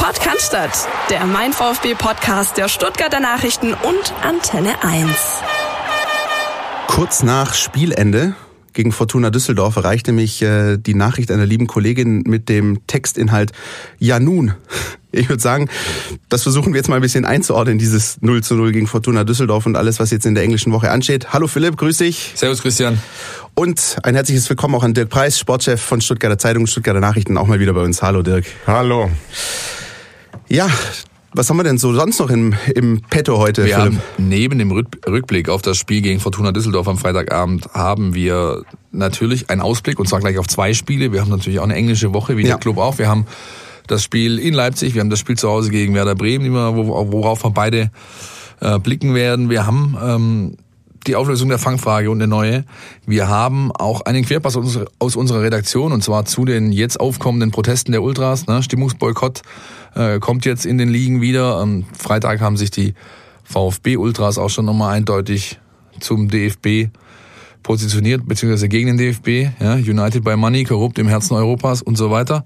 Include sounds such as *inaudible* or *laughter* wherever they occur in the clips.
Podcast, der Mein VfB Podcast der Stuttgarter Nachrichten und Antenne 1. Kurz nach Spielende gegen Fortuna Düsseldorf erreichte mich äh, die Nachricht einer lieben Kollegin mit dem Textinhalt Ja nun. *laughs* Ich würde sagen, das versuchen wir jetzt mal ein bisschen einzuordnen, dieses 0 zu 0 gegen Fortuna Düsseldorf und alles, was jetzt in der englischen Woche ansteht. Hallo Philipp, grüß dich. Servus Christian. Und ein herzliches Willkommen auch an Dirk Preis, Sportchef von Stuttgarter Zeitung, Stuttgarter Nachrichten, auch mal wieder bei uns. Hallo Dirk. Hallo. Ja, was haben wir denn so sonst noch im, im Petto heute? Wir Philipp? haben neben dem Rückblick auf das Spiel gegen Fortuna Düsseldorf am Freitagabend haben wir natürlich einen Ausblick und zwar gleich auf zwei Spiele. Wir haben natürlich auch eine englische Woche, wie Ja. der Club auch. Wir haben das Spiel in Leipzig, wir haben das Spiel zu Hause gegen Werder Bremen, wo- worauf wir beide äh, blicken werden. Wir haben ähm, die Auflösung der Fangfrage und eine neue. Wir haben auch einen Querpass aus, unserer Redaktion und zwar zu den jetzt aufkommenden Protesten der Ultras. Ne? Stimmungsboykott äh, kommt jetzt in den Ligen wieder. Am Freitag haben sich die VfB-Ultras auch schon nochmal eindeutig zum DFB positioniert, beziehungsweise gegen den DFB, ja, United by Money, korrupt im Herzen Europas und so weiter.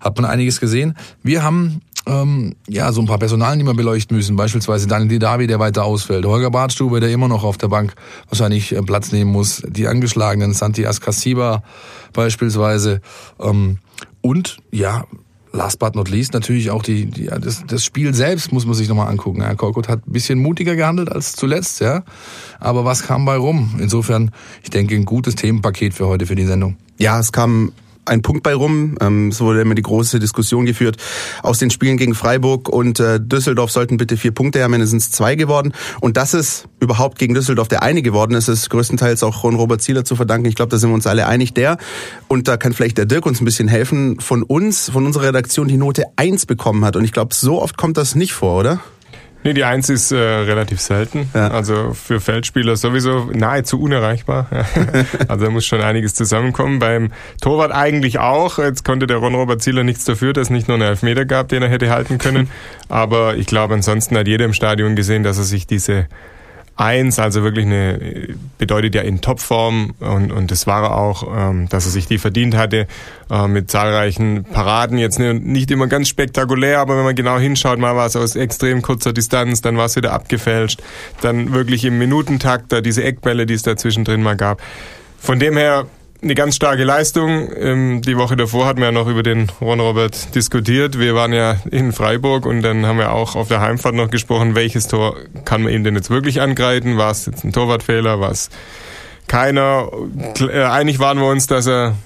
Hat man einiges gesehen. Wir haben ähm, ja so ein paar Personalien, die wir beleuchten müssen. Beispielsweise Daniel Didavi, der weiter ausfällt. Holger Bartstube, der immer noch auf der Bank wahrscheinlich äh, Platz nehmen muss. Die angeschlagenen Santi Ascasiba beispielsweise. Ähm, und ja, last but not least natürlich auch die, die ja, das, das Spiel selbst muss man sich nochmal angucken. Ja, Korkut hat ein bisschen mutiger gehandelt als zuletzt, ja. Aber was kam bei rum? Insofern, ich denke, ein gutes Themenpaket für heute für die Sendung. Ja, es kam ein Punkt bei rum. Ähm, Es wurde immer die große Diskussion geführt aus den Spielen gegen Freiburg und äh, Düsseldorf sollten bitte vier Punkte es sind zwei geworden. Und dass es überhaupt gegen Düsseldorf der eine geworden ist, ist größtenteils auch Ron Robert Zieler zu verdanken. Ich glaube, da sind wir uns alle einig. Der, und da kann vielleicht der Dirk uns ein bisschen helfen, von uns, von unserer Redaktion die Note eins bekommen hat. Und ich glaube, so oft kommt das nicht vor, oder? Nee, die Eins ist äh, relativ selten. Ja. Also für Feldspieler sowieso nahezu unerreichbar. *laughs* also da muss schon einiges zusammenkommen. Beim Torwart eigentlich auch. Jetzt konnte der Ron-Robert Zieler nichts dafür, dass es nicht nur einen Elfmeter gab, den er hätte halten können. Aber ich glaube, ansonsten hat jeder im Stadion gesehen, dass er sich diese Eins, also wirklich eine, bedeutet ja in Topform und, und das war er auch, ähm, dass er sich die verdient hatte, äh, mit zahlreichen Paraden, jetzt nicht immer ganz spektakulär, aber wenn man genau hinschaut, mal war es aus extrem kurzer Distanz, dann war es wieder abgefälscht, dann wirklich im Minutentakt da diese Eckbälle, die es da zwischendrin mal gab. Von dem her eine ganz starke Leistung. Ähm, die Woche davor hatten wir ja noch über den Ron Robert diskutiert. Wir waren ja in Freiburg und dann haben wir auch auf der Heimfahrt noch gesprochen, welches Tor kann man ihm denn jetzt wirklich angreifen? War es jetzt ein Torwartfehler? War es keiner? Äh, einig waren wir uns, dass er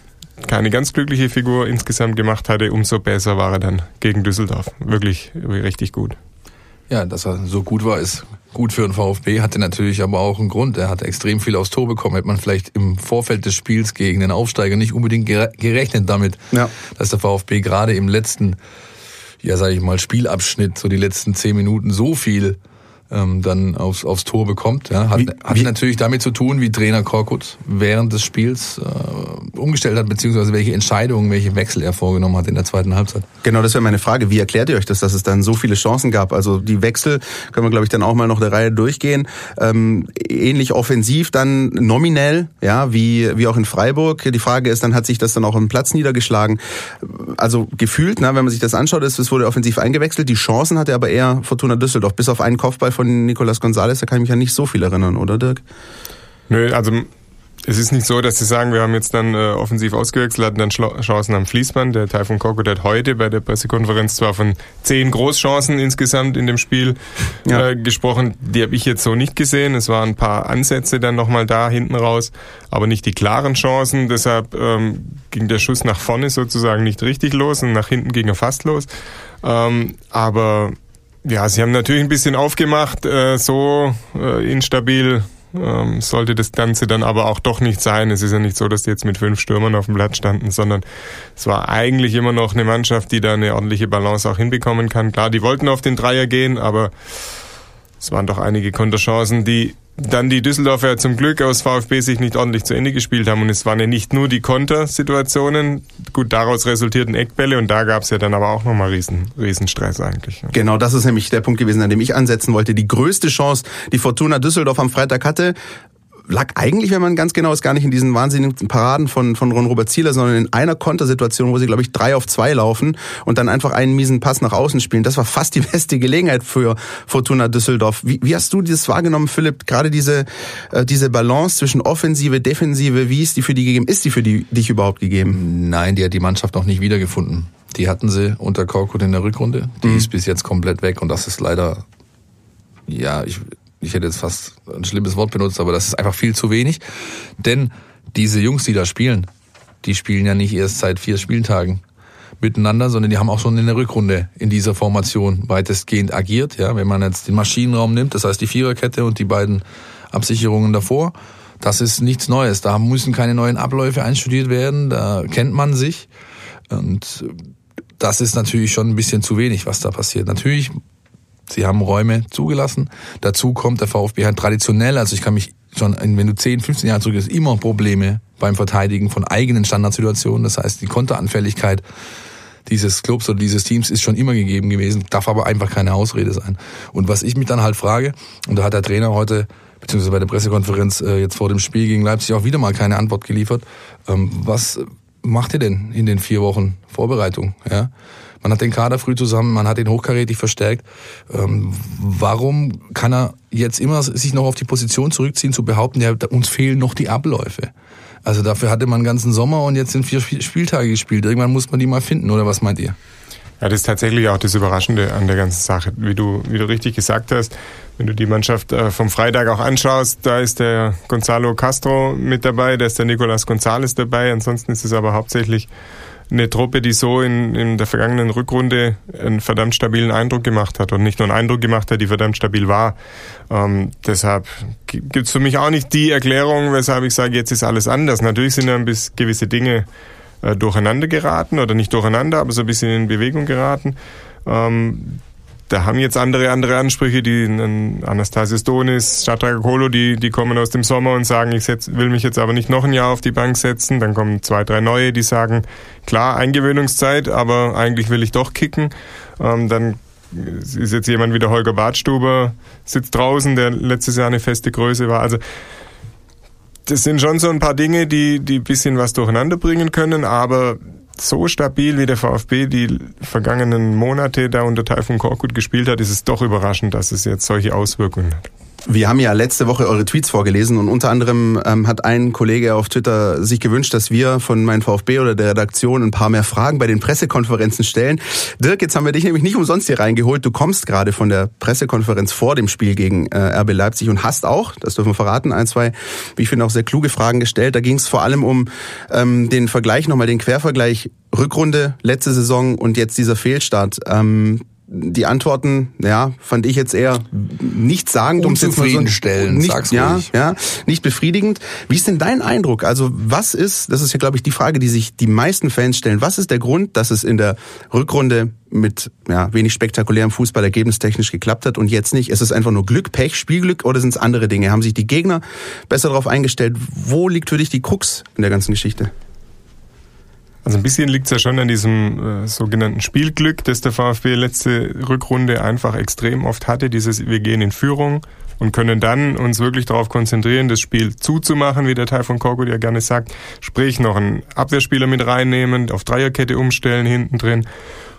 keine ganz glückliche Figur insgesamt gemacht hatte. Umso besser war er dann gegen Düsseldorf. Wirklich richtig gut. Ja, dass er so gut war, ist gut für den VfB, hatte natürlich aber auch einen Grund. Er hat extrem viel aufs Tor bekommen. Hätte man vielleicht im Vorfeld des Spiels gegen den Aufsteiger nicht unbedingt gere- gerechnet damit, Ja. dass der VfB gerade im letzten, ja sage ich mal, Spielabschnitt, so die letzten zehn Minuten so viel ähm, dann aufs, aufs Tor bekommt. Ja, hat, Wie- hat wie- natürlich damit zu tun, wie Trainer Korkut während des Spiels äh, umgestellt hat, beziehungsweise welche Entscheidungen, welche Wechsel er vorgenommen hat in der zweiten Halbzeit. Genau, das wäre meine Frage. Wie erklärt ihr euch das, dass es dann so viele Chancen gab? Also die Wechsel können wir, glaube ich, dann auch mal noch der Reihe durchgehen. Ähm, ähnlich offensiv dann nominell, ja, wie, wie auch in Freiburg. Die Frage ist, dann hat sich das dann auch im Platz niedergeschlagen. Also gefühlt, na, wenn man sich das anschaut, ist, es wurde offensiv eingewechselt. Die Chancen hatte aber eher Fortuna Düsseldorf. Bis auf einen Kopfball von Nicolas Gonzalez, da kann ich mich ja nicht so viel erinnern, oder Dirk? Nö, also es ist nicht so, dass sie sagen, wir haben jetzt dann äh, offensiv ausgewechselt, hatten dann Schlo- Chancen am Fließband. Der Taifun Korkut hat heute bei der Pressekonferenz zwar von zehn Großchancen insgesamt in dem Spiel Ja. äh, gesprochen, die habe ich jetzt so nicht gesehen. Es waren ein paar Ansätze dann nochmal da hinten raus, aber nicht die klaren Chancen. Deshalb ähm, ging der Schuss nach vorne sozusagen nicht richtig los und nach hinten ging er fast los. Ähm, aber ja, sie haben natürlich ein bisschen aufgemacht, äh, so äh, instabil ähm, sollte das Ganze dann aber auch doch nicht sein. Es ist ja nicht so, dass die jetzt mit fünf Stürmern auf dem Blatt standen, sondern es war eigentlich immer noch eine Mannschaft, die da eine ordentliche Balance auch hinbekommen kann. Klar, die wollten auf den Dreier gehen, aber es waren doch einige Konterchancen, die dann die Düsseldorfer zum Glück aus VfB-Sicht nicht ordentlich zu Ende gespielt haben. Und es waren ja nicht nur die Kontersituationen. Gut, daraus resultierten Eckbälle und da gab es ja dann aber auch nochmal riesen, riesen Stress eigentlich. Genau, das ist nämlich der Punkt gewesen, an dem ich ansetzen wollte. Die größte Chance, die Fortuna Düsseldorf am Freitag hatte, lag eigentlich, wenn man ganz genau ist, gar nicht in diesen wahnsinnigen Paraden von, von Ron-Robert Zieler, sondern in einer Kontersituation, wo sie, glaube ich, drei auf zwei laufen und dann einfach einen miesen Pass nach außen spielen. Das war fast die *laughs* beste Gelegenheit für Fortuna Düsseldorf. Wie, wie hast du dieses wahrgenommen, Philipp? Gerade diese, äh, diese Balance zwischen Offensive, Defensive, wie ist die für die gegeben? Ist die für die, dich überhaupt gegeben? Nein, die hat die Mannschaft noch nicht wiedergefunden. Die hatten sie unter Korkut in der Rückrunde. Die mhm. ist bis jetzt komplett weg und das ist leider, ja, ich, ich hätte jetzt fast ein schlimmes Wort benutzt, aber das ist einfach viel zu wenig. Denn diese Jungs, die da spielen, die spielen ja nicht erst seit vier Spieltagen miteinander, sondern die haben auch schon in der Rückrunde in dieser Formation weitestgehend agiert. Ja, wenn man jetzt den Maschinenraum nimmt, das heißt die Viererkette und die beiden Absicherungen davor, das ist nichts Neues. Da müssen keine neuen Abläufe einstudiert werden. Da kennt man sich. Und das ist natürlich schon ein bisschen zu wenig, was da passiert. Natürlich, sie haben Räume zugelassen. Dazu kommt der VfB halt traditionell, also ich kann mich schon, wenn du 10, 15 Jahre zurück ist, immer Probleme beim Verteidigen von eigenen Standardsituationen. Das heißt, die Konteranfälligkeit dieses Clubs oder dieses Teams ist schon immer gegeben gewesen, darf aber einfach keine Ausrede sein. Und was ich mich dann halt frage, und da hat der Trainer heute beziehungsweise bei der Pressekonferenz äh, jetzt vor dem Spiel gegen Leipzig auch wieder mal keine Antwort geliefert. Ähm, was macht ihr denn in den vier Wochen Vorbereitung? Ja? Man hat den Kader früh zusammen, man hat ihn hochkarätig verstärkt. Ähm, warum kann er jetzt immer sich noch auf die Position zurückziehen, zu behaupten, ja, uns fehlen noch die Abläufe? Also dafür hatte man einen ganzen Sommer und jetzt sind vier Spieltage gespielt. Irgendwann muss man die mal finden, oder was meint ihr? Ja, das ist tatsächlich auch das Überraschende an der ganzen Sache. Wie du, wie du richtig gesagt hast, wenn du die Mannschaft äh, vom Freitag auch anschaust, da ist der Gonzalo Castro mit dabei, da ist der Nicolas González dabei. Ansonsten ist es aber hauptsächlich eine Truppe, die so in, in der vergangenen Rückrunde einen verdammt stabilen Eindruck gemacht hat und nicht nur einen Eindruck gemacht hat, die verdammt stabil war. Ähm, deshalb gibt es für mich auch nicht die Erklärung, weshalb ich sage, jetzt ist alles anders. Natürlich sind dann bis gewisse Dinge äh, durcheinander geraten oder nicht durcheinander, aber so ein bisschen in Bewegung geraten. Ähm, da haben jetzt andere andere Ansprüche, die Anastasios Donis, Shadrach Kolo, die, die kommen aus dem Sommer und sagen, ich setz, will mich jetzt aber nicht noch ein Jahr auf die Bank setzen. Dann kommen zwei, drei neue, die sagen, klar, Eingewöhnungszeit, aber eigentlich will ich doch kicken. Ähm, dann ist jetzt jemand wie der Holger Badstuber, sitzt draußen, der letztes Jahr eine feste Größe war. Also das sind schon so ein paar Dinge, die, die bisschen was durcheinander bringen können, aber so stabil wie der VfB die vergangenen Monate da unter Taifun Korkut gespielt hat, ist es doch überraschend, dass es jetzt solche Auswirkungen hat. Wir haben ja letzte Woche eure Tweets vorgelesen und unter anderem ähm, hat ein Kollege auf Twitter sich gewünscht, dass wir von meinem VfB oder der Redaktion ein paar mehr Fragen bei den Pressekonferenzen stellen. Dirk, jetzt haben wir dich nämlich nicht umsonst hier reingeholt. Du kommst gerade von der Pressekonferenz vor dem Spiel gegen äh, RB Leipzig und hast auch, das dürfen wir verraten, ein, zwei, wie ich finde, auch sehr kluge Fragen gestellt. Da ging es vor allem um ähm, den Vergleich, nochmal den Quervergleich Rückrunde, letzte Saison und jetzt dieser Fehlstart. Ähm, die Antworten, ja, fand ich jetzt eher nicht sagend, um zufriedenstellend, nicht, sag's ja, ruhig. ja, nicht befriedigend. Wie ist denn dein Eindruck? Also, was ist, das ist ja glaube ich die Frage, die sich die meisten Fans stellen. Was ist der Grund, dass es in der Rückrunde mit ja, wenig spektakulärem Fußball ergebnistechnisch geklappt hat und jetzt nicht? Ist es einfach nur Glück, Pech, Spielglück oder sind es andere Dinge? Haben sich die Gegner besser darauf eingestellt? Wo liegt für dich die Krux in der ganzen Geschichte? Also ein bisschen liegt es ja schon an diesem äh, sogenannten Spielglück, das der VfB letzte Rückrunde einfach extrem oft hatte. Dieses, wir gehen in Führung und können dann uns wirklich darauf konzentrieren, das Spiel zuzumachen, wie der Teil von Korkut ja gerne sagt. Sprich, noch einen Abwehrspieler mit reinnehmen, auf Dreierkette umstellen hinten drin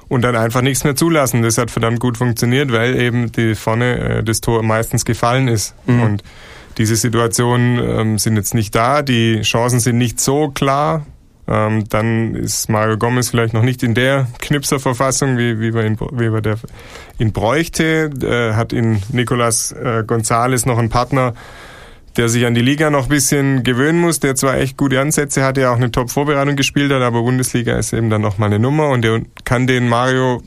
und dann einfach nichts mehr zulassen. Das hat verdammt gut funktioniert, weil eben die vorne äh, das Tor meistens gefallen ist. Mhm. Und diese Situationen ähm, sind jetzt nicht da, die Chancen sind nicht so klar, ähm, dann ist Mario Gomez vielleicht noch nicht in der Knipserverfassung, wie, wie, wir ihn, wie wir der, ihn bräuchte. Äh, hat in Nicolas äh, González noch einen Partner, der sich an die Liga noch ein bisschen gewöhnen muss, der zwar echt gute Ansätze hat, der auch eine Top-Vorbereitung gespielt hat, aber Bundesliga ist eben dann nochmal eine Nummer und der kann den Mario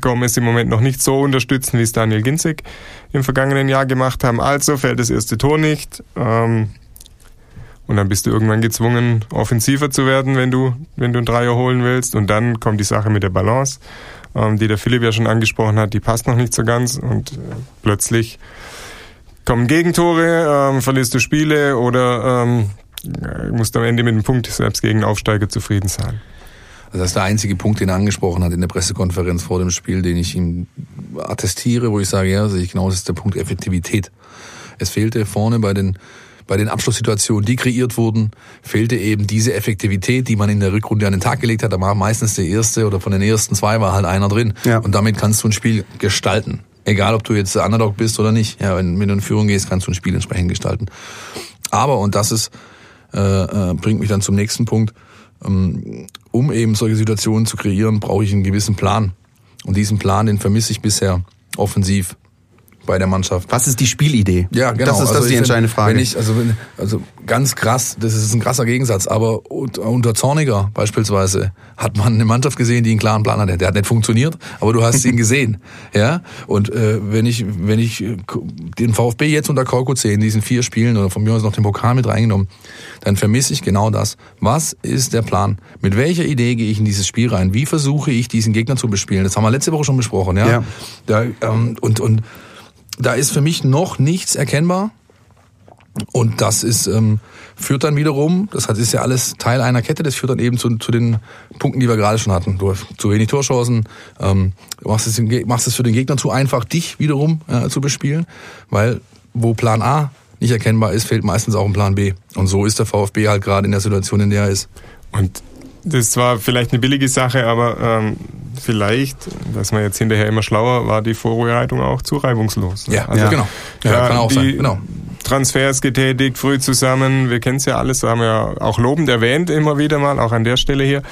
Gomez im Moment noch nicht so unterstützen, wie es Daniel Ginzig im vergangenen Jahr gemacht haben. Also fällt das erste Tor nicht. Ähm, und dann bist du irgendwann gezwungen, offensiver zu werden, wenn du, wenn du einen Dreier holen willst. Und dann kommt die Sache mit der Balance, ähm, die der Philipp ja schon angesprochen hat, die passt noch nicht so ganz. Und äh, plötzlich kommen Gegentore, ähm, verlierst du Spiele oder ähm, musst am Ende mit dem Punkt selbst gegen Aufsteiger zufrieden sein. Also das ist der einzige Punkt, den er angesprochen hat in der Pressekonferenz vor dem Spiel, den ich ihm attestiere, wo ich sage, ja, sehe ich genau, das ist der Punkt Effektivität. Es fehlte vorne bei den bei den Abschlusssituationen, die kreiert wurden, fehlte eben diese Effektivität, die man in der Rückrunde an den Tag gelegt hat. Da war meistens der erste oder von den ersten zwei war halt einer drin. Ja. Und damit kannst du ein Spiel gestalten. Egal, ob du jetzt Underdog bist oder nicht. Ja, wenn, wenn du in Führung gehst, kannst du ein Spiel entsprechend gestalten. Aber, und das ist, äh, äh, bringt mich dann zum nächsten Punkt, ähm, um eben solche Situationen zu kreieren, brauche ich einen gewissen Plan. Und diesen Plan, den vermisse ich bisher offensiv bei der Mannschaft. Was ist die Spielidee? Ja, genau. Das ist, das also ist die entscheidende Frage. Wenn ich, also, wenn, also ganz krass, das ist ein krasser Gegensatz, aber unter Zorniger beispielsweise hat man eine Mannschaft gesehen, die einen klaren Plan hatte. Der hat nicht funktioniert, aber du hast ihn *laughs* gesehen. Ja, und äh, wenn ich wenn ich den VfB jetzt unter Korko sehe, in diesen vier Spielen oder von mir aus noch den Pokal mit reingenommen, dann vermisse ich genau das. Was ist der Plan? Mit welcher Idee gehe ich in dieses Spiel rein? Wie versuche ich diesen Gegner zu bespielen? Das haben wir letzte Woche schon besprochen, ja. ja. Da, ähm, und und da ist für mich noch nichts erkennbar. Und das ist, ähm, führt dann wiederum, das ist ja alles Teil einer Kette, das führt dann eben zu, zu den Punkten, die wir gerade schon hatten. Du hast zu wenig Torchancen, ähm, machst, es, machst es für den Gegner zu einfach, dich wiederum äh, zu bespielen, weil wo Plan A nicht erkennbar ist, fehlt meistens auch ein Plan B. Und so ist der VfB halt gerade in der Situation, in der er ist. Und das war vielleicht eine billige Sache, aber ähm, vielleicht, dass man jetzt hinterher immer schlauer, war die Vorbereitung auch zu reibungslos. Ja, also, ja. genau. Ja, ja, kann auch sein. Genau. Transfers getätigt, früh zusammen, wir kennen es ja alles, haben wir auch lobend erwähnt immer wieder mal, auch an der Stelle hier.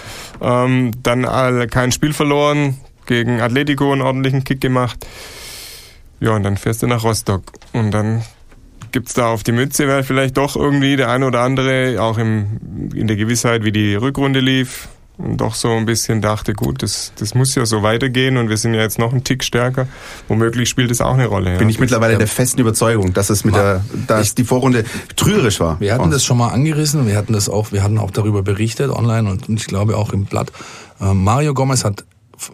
Ähm, dann all, kein Spiel verloren, gegen Atletico einen ordentlichen Kick gemacht. Ja, und dann fährst du nach Rostock. Und dann gibt's da auf die Mütze, weil vielleicht doch irgendwie der eine oder andere, auch im, in der Gewissheit, wie die Rückrunde lief, doch so ein bisschen dachte, gut, das, das muss ja so weitergehen und wir sind ja jetzt noch einen Tick stärker. Womöglich spielt es auch eine Rolle. Ja. Bin ich mittlerweile der festen Überzeugung, dass es mit der, dass die Vorrunde trügerisch war. Wir hatten das schon mal angerissen, wir hatten das auch, wir hatten auch darüber berichtet online und ich glaube auch im Blatt. Ähm, Mario Gomez hat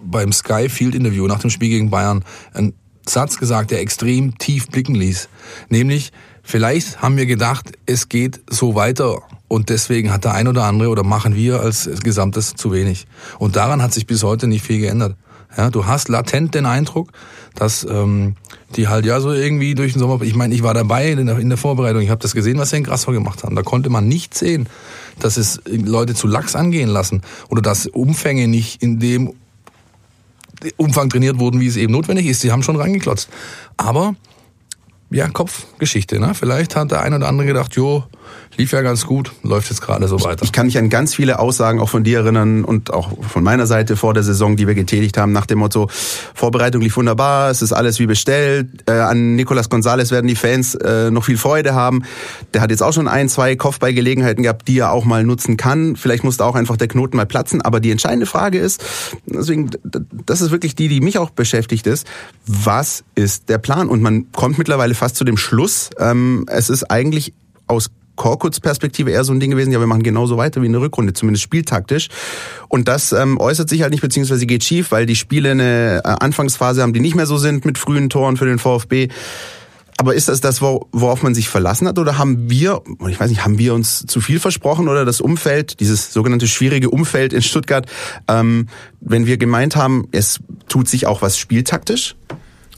beim Sky Field Interview nach dem Spiel gegen Bayern einen Satz gesagt, der extrem tief blicken ließ. Nämlich, Vielleicht haben wir gedacht, es geht so weiter und deswegen hat der ein oder andere oder machen wir als Gesamtes zu wenig. Und daran hat sich bis heute nicht viel geändert. Ja, du hast latent den Eindruck, dass ähm, die halt ja so irgendwie durch den Sommer. Ich meine, ich war dabei in der, in der Vorbereitung. Ich habe das gesehen, was sie in Grasshopper gemacht haben. Da konnte man nicht sehen, dass es Leute zu Lachs angehen lassen oder dass Umfänge nicht in dem Umfang trainiert wurden, wie es eben notwendig ist. Sie haben schon reingeklotzt. Aber ja, Kopfgeschichte. Ne? Vielleicht hat der ein oder andere gedacht, jo, lief ja ganz gut, läuft jetzt gerade so weiter. Ich kann mich an ganz viele Aussagen auch von dir erinnern und auch von meiner Seite vor der Saison, die wir getätigt haben, nach dem Motto, Vorbereitung lief wunderbar, es ist alles wie bestellt, äh, an Nicolas Gonzalez werden die Fans äh, noch viel Freude haben. Der hat jetzt auch schon ein, zwei Kopfballgelegenheiten gehabt, die er auch mal nutzen kann. Vielleicht muss da auch einfach der Knoten mal platzen. Aber die entscheidende Frage ist, deswegen, das ist wirklich die, die mich auch beschäftigt ist, was ist der Plan? Und man kommt mittlerweile fast zu dem Schluss, ähm, es ist eigentlich aus Korkuts Perspektive eher so ein Ding gewesen, ja, wir machen genauso weiter wie in der Rückrunde, zumindest spieltaktisch. Und das ähm, äußert sich halt nicht, beziehungsweise geht schief, weil die Spiele eine äh, Anfangsphase haben, die nicht mehr so sind mit frühen Toren für den VfB. Aber ist das das, worauf man sich verlassen hat? Oder haben wir, ich weiß nicht, haben wir uns zu viel versprochen oder das Umfeld, dieses sogenannte schwierige Umfeld in Stuttgart, ähm, wenn wir gemeint haben, es tut sich auch was spieltaktisch?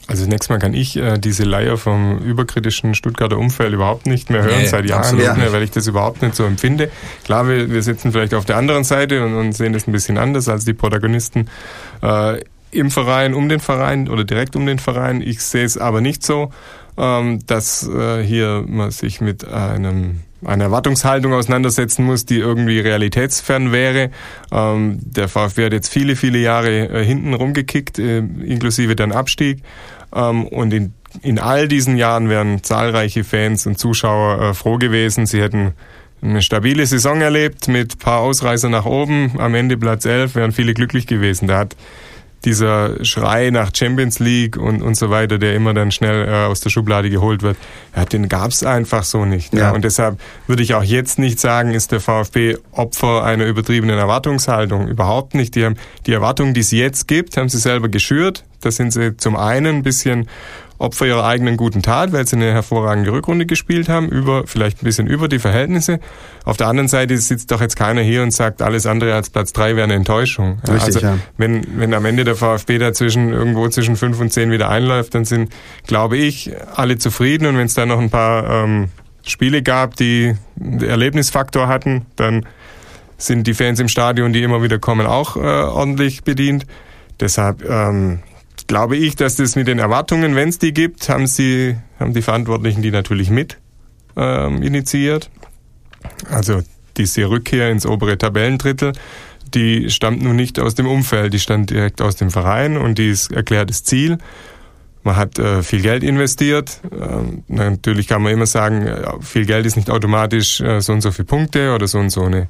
Also zunächst mal kann ich äh, diese Leier vom überkritischen Stuttgarter Umfeld überhaupt nicht mehr hören, nee, seit Jahren nicht mehr, weil ich das überhaupt nicht so empfinde. Klar, wir, wir sitzen vielleicht auf der anderen Seite und, und sehen das ein bisschen anders als die Protagonisten äh, im Verein, um den Verein oder direkt um den Verein. Ich sehe es aber nicht so, ähm, dass äh, hier man sich mit einem eine Erwartungshaltung auseinandersetzen muss, die irgendwie realitätsfern wäre. Ähm, der VfB hat jetzt viele, viele Jahre äh, hinten rumgekickt, äh, inklusive dann Abstieg. Ähm, und in, in all diesen Jahren wären zahlreiche Fans und Zuschauer äh, froh gewesen. Sie hätten eine stabile Saison erlebt mit paar Ausreißer nach oben. Am Ende Platz 11 wären viele glücklich gewesen. Da hat dieser Schrei nach Champions League und, und so weiter, der immer dann schnell äh, aus der Schublade geholt wird, ja, den gab's einfach so nicht. Ja. ja. Und deshalb würde ich auch jetzt nicht sagen, ist der VfB Opfer einer übertriebenen Erwartungshaltung. Überhaupt nicht. Die, haben, die Erwartungen, die es jetzt gibt, haben sie selber geschürt. Da sind sie zum einen ein bisschen Opfer ihrer eigenen guten Tat, weil sie eine hervorragende Rückrunde gespielt haben, über vielleicht ein bisschen über die Verhältnisse. Auf der anderen Seite sitzt doch jetzt keiner hier und sagt, alles andere als Platz drei wäre eine Enttäuschung. Richtig, also ja. wenn, wenn am Ende der VfB dazwischen irgendwo zwischen fünf und zehn wieder einläuft, dann sind, glaube ich, alle zufrieden und wenn es da noch ein paar ähm, Spiele gab, die Erlebnisfaktor hatten, dann sind die Fans im Stadion, die immer wieder kommen, auch äh, ordentlich bedient. Deshalb ähm, glaube ich, dass das mit den Erwartungen, wenn es die gibt, haben sie, haben die Verantwortlichen die natürlich mit ähm, initiiert. Also diese Rückkehr ins obere Tabellendrittel, die stammt nun nicht aus dem Umfeld, die stammt direkt aus dem Verein und die ist erklärtes Ziel. Man hat äh, viel Geld investiert. Ähm, natürlich kann man immer sagen, äh, viel Geld ist nicht automatisch äh, so und so viele Punkte oder so und so eine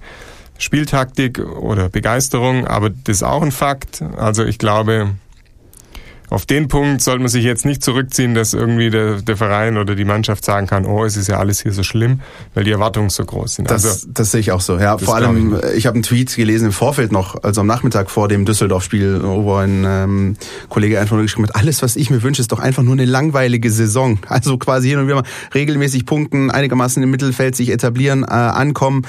Spieltaktik oder Begeisterung, aber das ist auch ein Fakt. Also ich glaube, auf den Punkt sollte man sich jetzt nicht zurückziehen, dass irgendwie der, der Verein oder die Mannschaft sagen kann, oh, es ist ja alles hier so schlimm, weil die Erwartungen so groß sind. Das, also, das sehe ich auch so. Ja, vor allem, ich, ich habe einen Tweet gelesen im Vorfeld noch, also am Nachmittag vor dem Düsseldorf-Spiel, wo ein ähm, Kollege einfach nur geschrieben hat, alles, was ich mir wünsche, ist doch einfach nur eine langweilige Saison. Also quasi hin und wieder mal regelmäßig punkten, einigermaßen im Mittelfeld sich etablieren, äh, ankommen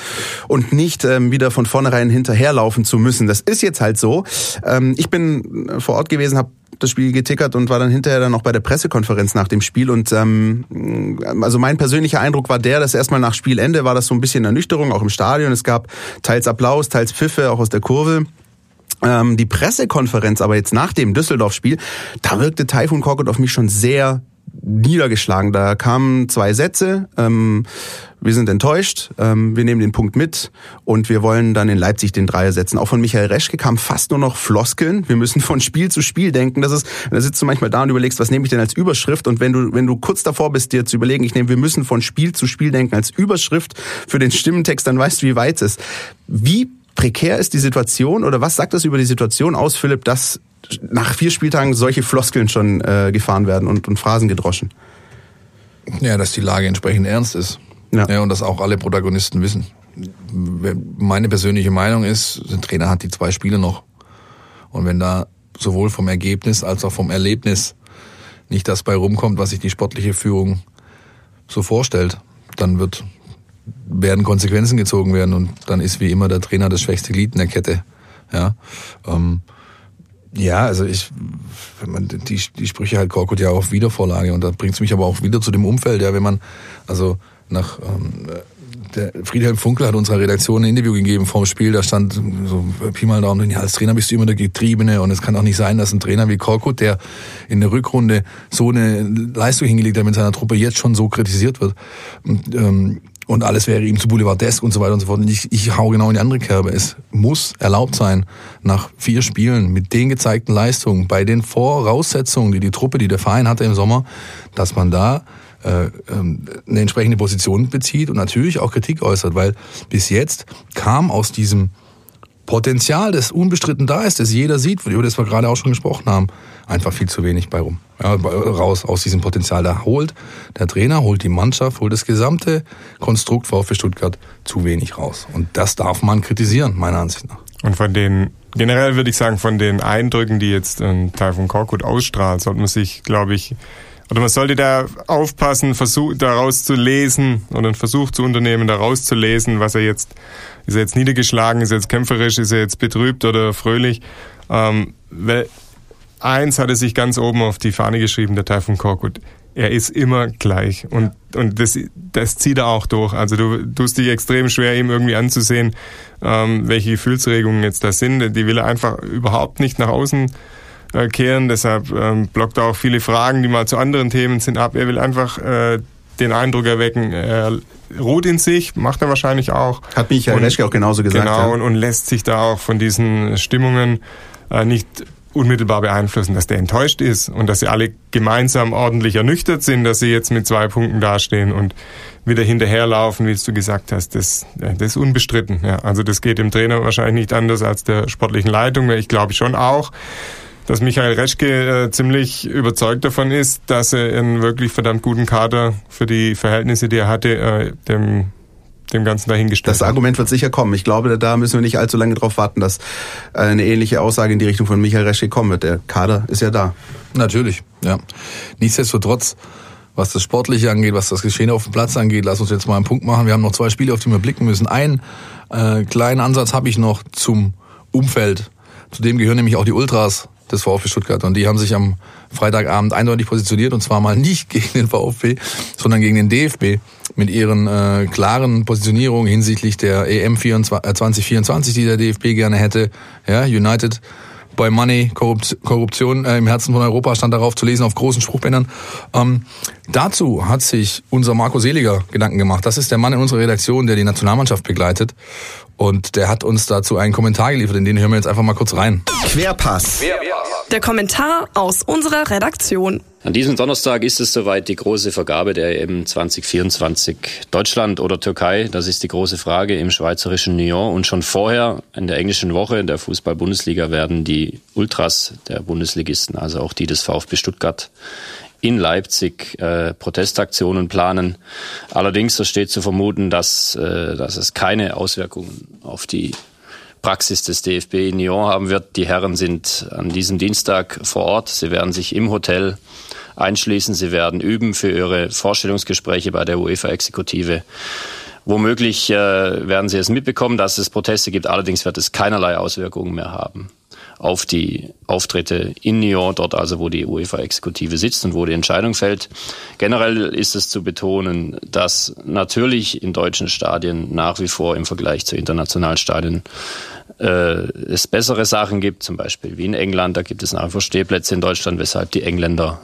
und nicht ähm, wieder von vornherein hinterherlaufen zu müssen. Das ist jetzt halt so. Ähm, ich bin vor Ort gewesen, habe das Spiel getickert und war dann hinterher dann noch bei der Pressekonferenz nach dem Spiel. Und ähm, also mein persönlicher Eindruck war der, dass erstmal nach Spielende war das so ein bisschen Ernüchterung, auch im Stadion. Es gab teils Applaus, teils Pfiffe, auch aus der Kurve. Ähm, die Pressekonferenz aber jetzt nach dem Düsseldorf-Spiel, da wirkte Taifun Korkut auf mich schon sehr niedergeschlagen. Da kamen zwei Sätze. Ähm, wir sind enttäuscht, ähm, wir nehmen den Punkt mit und wir wollen dann in Leipzig den Dreier setzen. Auch von Michael Reschke kam fast nur noch Floskeln. Wir müssen von Spiel zu Spiel denken. Das ist, da sitzt du manchmal da und überlegst, was nehme ich denn als Überschrift? Und wenn du, wenn du kurz davor bist, dir zu überlegen, ich nehme, wir müssen von Spiel zu Spiel denken als Überschrift für den Stimmentext, dann weißt du, wie weit es ist. Wie prekär ist die Situation oder was sagt das über die Situation aus, Philipp, dass nach vier Spieltagen solche Floskeln schon äh, gefahren werden und, und Phrasen gedroschen? Ja, dass die Lage entsprechend ernst ist. Ja. ja. Und das auch alle Protagonisten wissen. Meine persönliche Meinung ist, der Trainer hat die zwei Spiele noch. Und wenn da sowohl vom Ergebnis als auch vom Erlebnis nicht das bei rumkommt, was sich die sportliche Führung so vorstellt, dann wird, werden Konsequenzen gezogen werden und dann ist wie immer der Trainer das schwächste Glied in der Kette. Ja, ähm, ja, also ich, wenn man die, die Sprüche halt Korkut ja auf Wiedervorlage und da bringt es mich aber auch wieder zu dem Umfeld, ja, wenn man, also nach ähm, der Friedhelm Funkel hat unserer Redaktion ein Interview gegeben vor dem Spiel, da stand so Pi mal Daumen, ja, als Trainer bist du immer der Getriebene und es kann auch nicht sein, dass ein Trainer wie Korkut, der in der Rückrunde so eine Leistung hingelegt hat mit seiner Truppe, jetzt schon so kritisiert wird. Und, ähm, und alles wäre ihm zu Boulevardesk und so weiter und so fort. Und ich, ich hau genau in die andere Kerbe. Es muss erlaubt sein, nach vier Spielen mit den gezeigten Leistungen, bei den Voraussetzungen, die die Truppe, die der Verein hatte im Sommer, dass man da äh, ähm, eine entsprechende Position bezieht und natürlich auch Kritik äußert, weil bis jetzt kam aus diesem Potenzial, das unbestritten da ist, das jeder sieht, über das wir gerade auch schon gesprochen haben, einfach viel zu wenig bei rum. Ja, raus aus diesem Potenzial. Da holt der Trainer, holt die Mannschaft, holt das gesamte Konstrukt VfB Stuttgart zu wenig raus. Und das darf man kritisieren, meiner Ansicht nach. Und von den, generell würde ich sagen, von den Eindrücken, die jetzt ein Teil von Korkut ausstrahlt, sollte man sich, glaube ich, oder man sollte da aufpassen, versuch, daraus zu lesen oder einen Versuch zu unternehmen, daraus zu lesen, was er jetzt, ist er jetzt niedergeschlagen, ist er jetzt kämpferisch, ist er jetzt betrübt oder fröhlich. Ähm, weil eins hat er sich ganz oben auf die Fahne geschrieben, der Taifun Korkut. Er ist immer gleich und, und das, das zieht er auch durch. Also du tust dich extrem schwer, ihm irgendwie anzusehen, ähm, welche Gefühlsregungen jetzt da sind. Die will er einfach überhaupt nicht nach außen äh, kehren. Deshalb ähm, blockt er auch viele Fragen, die mal zu anderen Themen sind, ab. Er will einfach äh, den Eindruck erwecken, er ruht in sich, macht er wahrscheinlich auch. Hat Michael Reschke auch genauso gesagt. Genau, ja. und, und lässt sich da auch von diesen Stimmungen äh, nicht unmittelbar beeinflussen, dass der enttäuscht ist und dass sie alle gemeinsam ordentlich ernüchtert sind, dass sie jetzt mit zwei Punkten dastehen und wieder hinterherlaufen, wie du gesagt hast. Das, das ist unbestritten. Ja. Also das geht dem Trainer wahrscheinlich nicht anders als der sportlichen Leitung, weil ich glaube schon auch, dass Michael Reschke äh, ziemlich überzeugt davon ist, dass er einen wirklich verdammt guten Kader für die Verhältnisse, die er hatte, äh, dem dem Ganzen dahingestellt. Das Argument wird sicher kommen. Ich glaube, da müssen wir nicht allzu lange darauf warten, dass äh, eine ähnliche Aussage in die Richtung von Michael Reschke kommen wird. Der Kader ist ja da. Natürlich, ja. Nichtsdestotrotz, was das Sportliche angeht, was das Geschehen auf dem Platz angeht, lass uns jetzt mal einen Punkt machen. Wir haben noch zwei Spiele, auf die wir blicken müssen. Einen äh, kleinen Ansatz habe ich noch zum Umfeld. Zudem gehören nämlich auch die Ultras des VfB Stuttgart. Und die haben sich am Freitagabend eindeutig positioniert und zwar mal nicht *laughs* gegen den VfB, sondern gegen den DFB mit ihren äh, klaren Positionierungen hinsichtlich der EM 2024, die der DFB gerne hätte. Ja, United by Money, Korruption äh, im Herzen von Europa stand darauf zu lesen auf großen Spruchbändern. Ähm, dazu hat sich unser Marco Seliger Gedanken gemacht. Das ist der Mann in unserer Redaktion, der die Nationalmannschaft begleitet. Und der hat uns dazu einen Kommentar geliefert, in den hören wir jetzt einfach mal kurz rein. Querpass. Der Kommentar aus unserer Redaktion. An diesem Donnerstag ist es soweit die große Vergabe der EM 2024. Deutschland oder Türkei, das ist die große Frage im schweizerischen Nyon. Und schon vorher in der englischen Woche der Fußball-Bundesliga werden die Ultras der Bundesligisten, also auch die des VfB Stuttgart, in Leipzig äh, Protestaktionen planen. Allerdings, so steht zu vermuten, dass, äh, dass es keine Auswirkungen auf die Praxis des DFB in Nyon haben wird. Die Herren sind an diesem Dienstag vor Ort. Sie werden sich im Hotel einschließen. Sie werden üben für ihre Vorstellungsgespräche bei der UEFA-Exekutive. Womöglich äh, werden Sie es mitbekommen, dass es Proteste gibt. Allerdings wird es keinerlei Auswirkungen mehr haben auf die Auftritte in Nyon, dort also, wo die UEFA-Exekutive sitzt und wo die Entscheidung fällt. Generell ist es zu betonen, dass natürlich in deutschen Stadien nach wie vor im Vergleich zu internationalen Stadien äh, es bessere Sachen gibt, zum Beispiel wie in England, da gibt es nach wie vor Stehplätze in Deutschland, weshalb die Engländer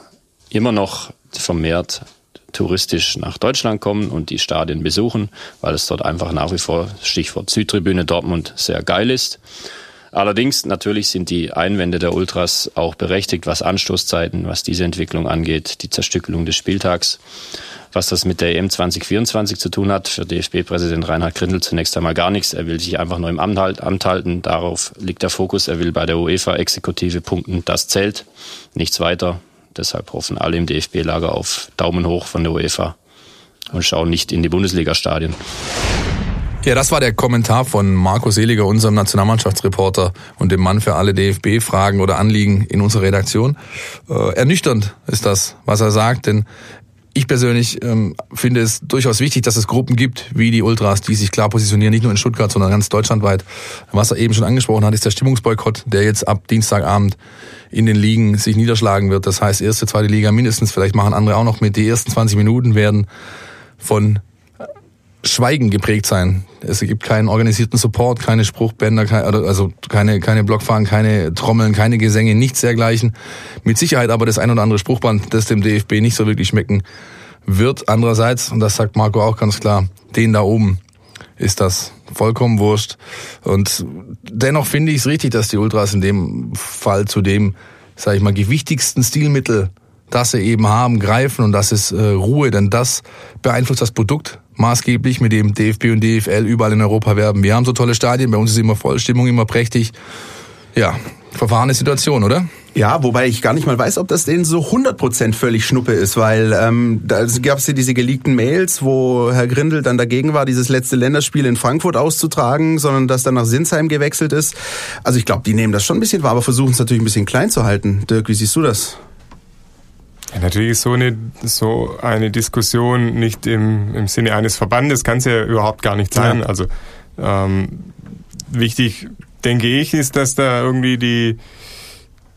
immer noch vermehrt touristisch nach Deutschland kommen und die Stadien besuchen, weil es dort einfach nach wie vor, Stichwort Südtribüne Dortmund, sehr geil ist. Allerdings, natürlich sind die Einwände der Ultras auch berechtigt, was Anstoßzeiten, was diese Entwicklung angeht, die Zerstückelung des Spieltags. Was das mit der EM 2024 zu tun hat, für DFB-Präsident Reinhard Grindel zunächst einmal gar nichts. Er will sich einfach nur im Amt, halt, halten. Darauf liegt der Fokus. Er will bei der UEFA-Exekutive punkten. Das zählt. Nichts weiter. Deshalb hoffen alle im DFB-Lager auf Daumen hoch von der UEFA und schauen nicht in die Bundesliga-Stadien. Ja, das war der Kommentar von Marco Seliger, unserem Nationalmannschaftsreporter und dem Mann für alle DFB-Fragen oder Anliegen in unserer Redaktion. Äh, ernüchternd ist das, was er sagt, denn ich persönlich ähm, finde es durchaus wichtig, dass es Gruppen gibt, wie die Ultras, die sich klar positionieren, nicht nur in Stuttgart, sondern ganz deutschlandweit. Was er eben schon angesprochen hat, ist der Stimmungsboykott, der jetzt ab Dienstagabend in den Ligen sich niederschlagen wird. Das heißt, erste, zweite Liga mindestens, vielleicht machen andere auch noch mit. Die ersten 20 Minuten werden von Schweigen geprägt sein. Es gibt keinen organisierten Support, keine Spruchbänder, also keine, keine Blockfahren, keine Trommeln, keine Gesänge, nichts dergleichen. Mit Sicherheit aber das ein oder andere Spruchband, das dem DFB nicht so wirklich schmecken wird. Andererseits, und das sagt Marco auch ganz klar, den da oben ist das vollkommen wurscht. Und dennoch finde ich es richtig, dass die Ultras in dem Fall zu dem, sage ich mal, gewichtigsten Stilmittel, das sie eben haben, greifen und das ist äh, Ruhe, denn das beeinflusst das Produkt maßgeblich, mit dem DFB und DFL überall in Europa werben. Wir haben so tolle Stadien, bei uns ist immer voll, Stimmung immer prächtig. Ja, verfahrene Situation, oder? Ja, wobei ich gar nicht mal weiß, ob das denen so 100% völlig Schnuppe ist, weil ähm, da gab es ja diese geleakten Mails, wo Herr Grindel dann dagegen war, dieses letzte Länderspiel in Frankfurt auszutragen, sondern dass dann nach Sinsheim gewechselt ist. Also ich glaube, die nehmen das schon ein bisschen wahr, aber versuchen es natürlich ein bisschen klein zu halten. Dirk, wie siehst du das? Ja, natürlich ist so eine, so eine Diskussion nicht im, im Sinne eines Verbandes, kann es ja überhaupt gar nicht sein. Ja. Also ähm, wichtig, denke ich, ist, dass da irgendwie die,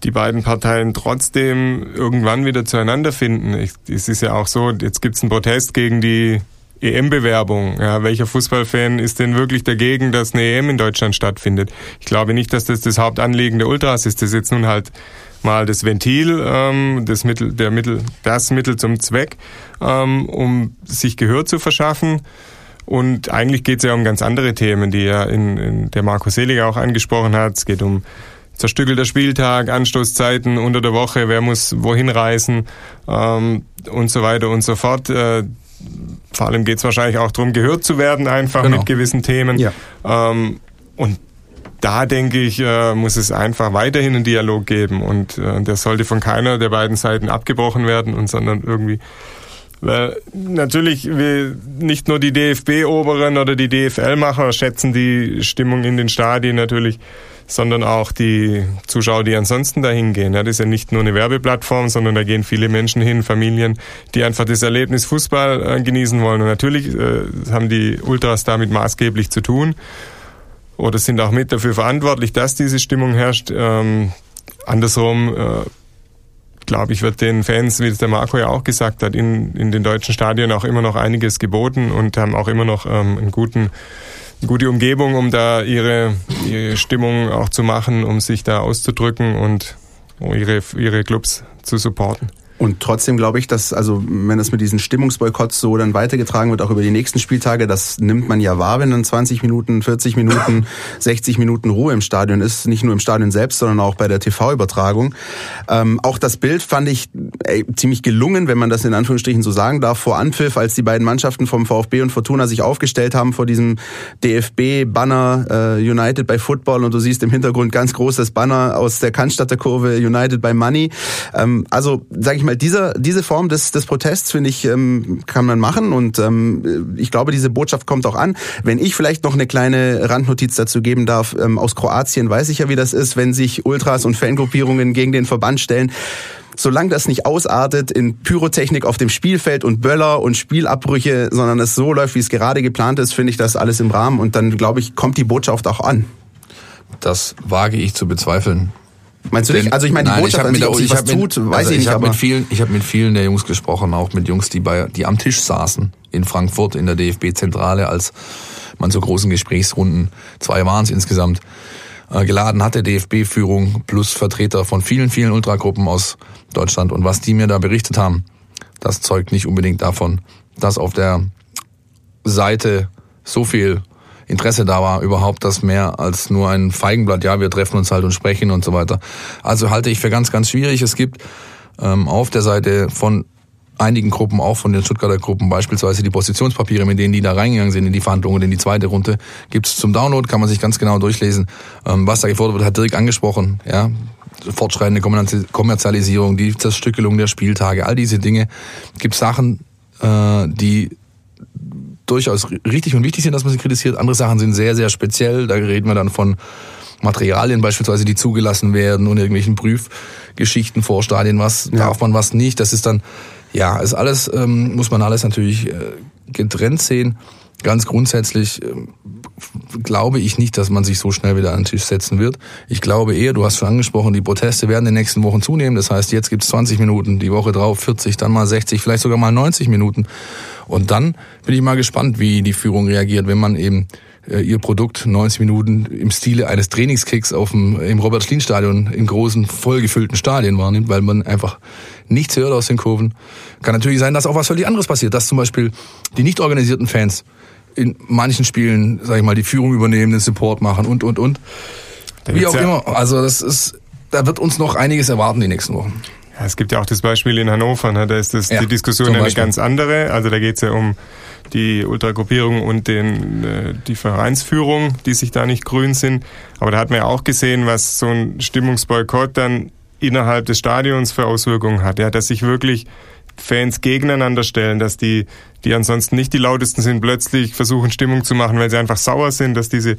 die beiden Parteien trotzdem irgendwann wieder zueinander finden. Ich, es ist ja auch so, jetzt gibt es einen Protest gegen die EM-Bewerbung. Ja, welcher Fußballfan ist denn wirklich dagegen, dass eine EM in Deutschland stattfindet? Ich glaube nicht, dass das das Hauptanliegen der Ultras ist. Das ist jetzt nun halt mal das Ventil, ähm, das Mittel, der Mittel, das Mittel zum Zweck, ähm, um sich Gehör zu verschaffen. Und eigentlich geht es ja um ganz andere Themen, die ja in, in der Marco Seliger auch angesprochen hat. Es geht um zerstückelter Spieltag, Anstoßzeiten unter der Woche, wer muss wohin reisen ähm, und so weiter und so fort. Äh, vor allem geht es wahrscheinlich auch darum, gehört zu werden, einfach genau. mit gewissen Themen. Ja. Ähm, und da denke ich, äh, muss es einfach weiterhin einen Dialog geben und äh, der sollte von keiner der beiden Seiten abgebrochen werden und sondern irgendwie weil natürlich wir, nicht nur die DFB-Oberen oder die DFL-Macher schätzen die Stimmung in den Stadien natürlich, sondern auch die Zuschauer, die ansonsten dahin gehen. Das ist ja nicht nur eine Werbeplattform, sondern da gehen viele Menschen hin, Familien, die einfach das Erlebnis Fußball äh, genießen wollen. Und natürlich äh, haben die Ultras damit maßgeblich zu tun oder sind auch mit dafür verantwortlich, dass diese Stimmung herrscht. Ähm, andersrum, äh, glaube ich, wird den Fans, wie es der Marco ja auch gesagt hat, in, in den deutschen Stadien auch immer noch einiges geboten und haben auch immer noch ähm, einen guten eine gute Umgebung, um da ihre, ihre Stimmung auch zu machen, um sich da auszudrücken und ihre, ihre Clubs zu supporten. Und trotzdem glaube ich, dass, also wenn das mit diesen Stimmungsboykotts so dann weitergetragen wird, auch über die nächsten Spieltage, das nimmt man ja wahr, wenn dann 20 Minuten, 40 Minuten, *laughs* 60 Minuten Ruhe im Stadion ist. Nicht nur im Stadion selbst, sondern auch bei der TV-Übertragung. Ähm, auch das Bild fand ich ey, ziemlich gelungen, wenn man das in Anführungsstrichen so sagen darf, vor Anpfiff, als die beiden Mannschaften vom VfB und Fortuna sich aufgestellt haben vor diesem DFB-Banner äh, United by Football und du siehst im Hintergrund ganz großes Banner aus der Cannstatter Kurve United by Money. Ähm, also, sage ich mal, dieser, diese Form des, des Protests, finde ich, ähm, kann man machen und ähm, ich glaube, diese Botschaft kommt auch an. Wenn ich vielleicht noch eine kleine Randnotiz dazu geben darf, ähm, aus Kroatien weiß ich ja, wie das ist, wenn sich Ultras und Fangruppierungen gegen den Verband stellen solange das nicht ausartet in Pyrotechnik auf dem Spielfeld und Böller und Spielabbrüche, sondern es so läuft, wie es gerade geplant ist, finde ich das alles im Rahmen und dann, glaube ich, kommt die Botschaft auch an. Das wage ich zu bezweifeln. Meinst du nicht? Also ich meine, die Nein, Botschaft, ich an hab sich, mit, ich hab mit, tut, weiß also ich nicht, hab aber... mit vielen, ich habe mit vielen der Jungs gesprochen, auch mit Jungs, die bei, die am Tisch saßen in Frankfurt in der DFB-Zentrale, als man zu großen Gesprächsrunden, zwei waren es insgesamt, äh, geladen hat der DFB-Führung plus Vertreter von vielen, vielen Ultragruppen aus Deutschland. Und was die mir da berichtet haben, das zeugt nicht unbedingt davon, dass auf der Seite so viel Interesse da war, überhaupt das mehr als nur ein Feigenblatt, ja, wir treffen uns halt und sprechen und so weiter. Also halte ich für ganz, ganz schwierig. Es gibt ähm, auf der Seite von einigen Gruppen, auch von den Stuttgarter Gruppen, beispielsweise die Positionspapiere, mit denen die da reingegangen sind in die Verhandlungen, in die zweite Runde, gibt es zum Download, kann man sich ganz genau durchlesen. Ähm, was da gefordert wird, hat Dirk angesprochen, ja. Fortschreitende Kommerzialisierung, die Zerstückelung der Spieltage, all diese Dinge. Gibt Sachen, äh, die durchaus richtig und wichtig sind, dass man sie kritisiert. Andere Sachen sind sehr, sehr speziell. Da reden wir dann von Materialien beispielsweise, die zugelassen werden und irgendwelchen Prüfgeschichten vor Stadien. Was ja. darf man, was nicht? Das ist dann, ja, ist alles, ähm, muss man alles natürlich äh, getrennt sehen. Ganz grundsätzlich äh, glaube ich nicht, dass man sich so schnell wieder an den Tisch setzen wird. Ich glaube eher, du hast schon angesprochen, die Proteste werden in den nächsten Wochen zunehmen. Das heißt, jetzt gibt's 20 Minuten, die Woche drauf 40, dann mal 60, vielleicht sogar mal 90 Minuten. Und dann bin ich mal gespannt, wie die Führung reagiert, wenn man eben äh, ihr Produkt 90 Minuten im Stile eines Trainingskicks auf dem, im Robert-Schlien-Stadion im großen, vollgefüllten Stadion wahrnimmt, weil man einfach nichts hört aus den Kurven. Kann natürlich sein, dass auch was völlig anderes passiert, dass zum Beispiel die nicht organisierten Fans in manchen Spielen, sag ich mal, die Führung übernehmen, den Support machen und, und, und. Wie auch ja immer. Also das ist, da wird uns noch einiges erwarten die nächsten Wochen. Ja, es gibt ja auch das Beispiel in Hannover, ne? da ist das, ja, die Diskussion eine ganz andere. Also da geht es ja um die Ultragruppierung und den, äh, die Vereinsführung, die sich da nicht grün sind. Aber da hat man ja auch gesehen, was so ein Stimmungsboykott dann innerhalb des Stadions für Auswirkungen hat. Ja, dass sich wirklich Fans gegeneinander stellen, dass die, die ansonsten nicht die lautesten sind, plötzlich versuchen Stimmung zu machen, weil sie einfach sauer sind, dass diese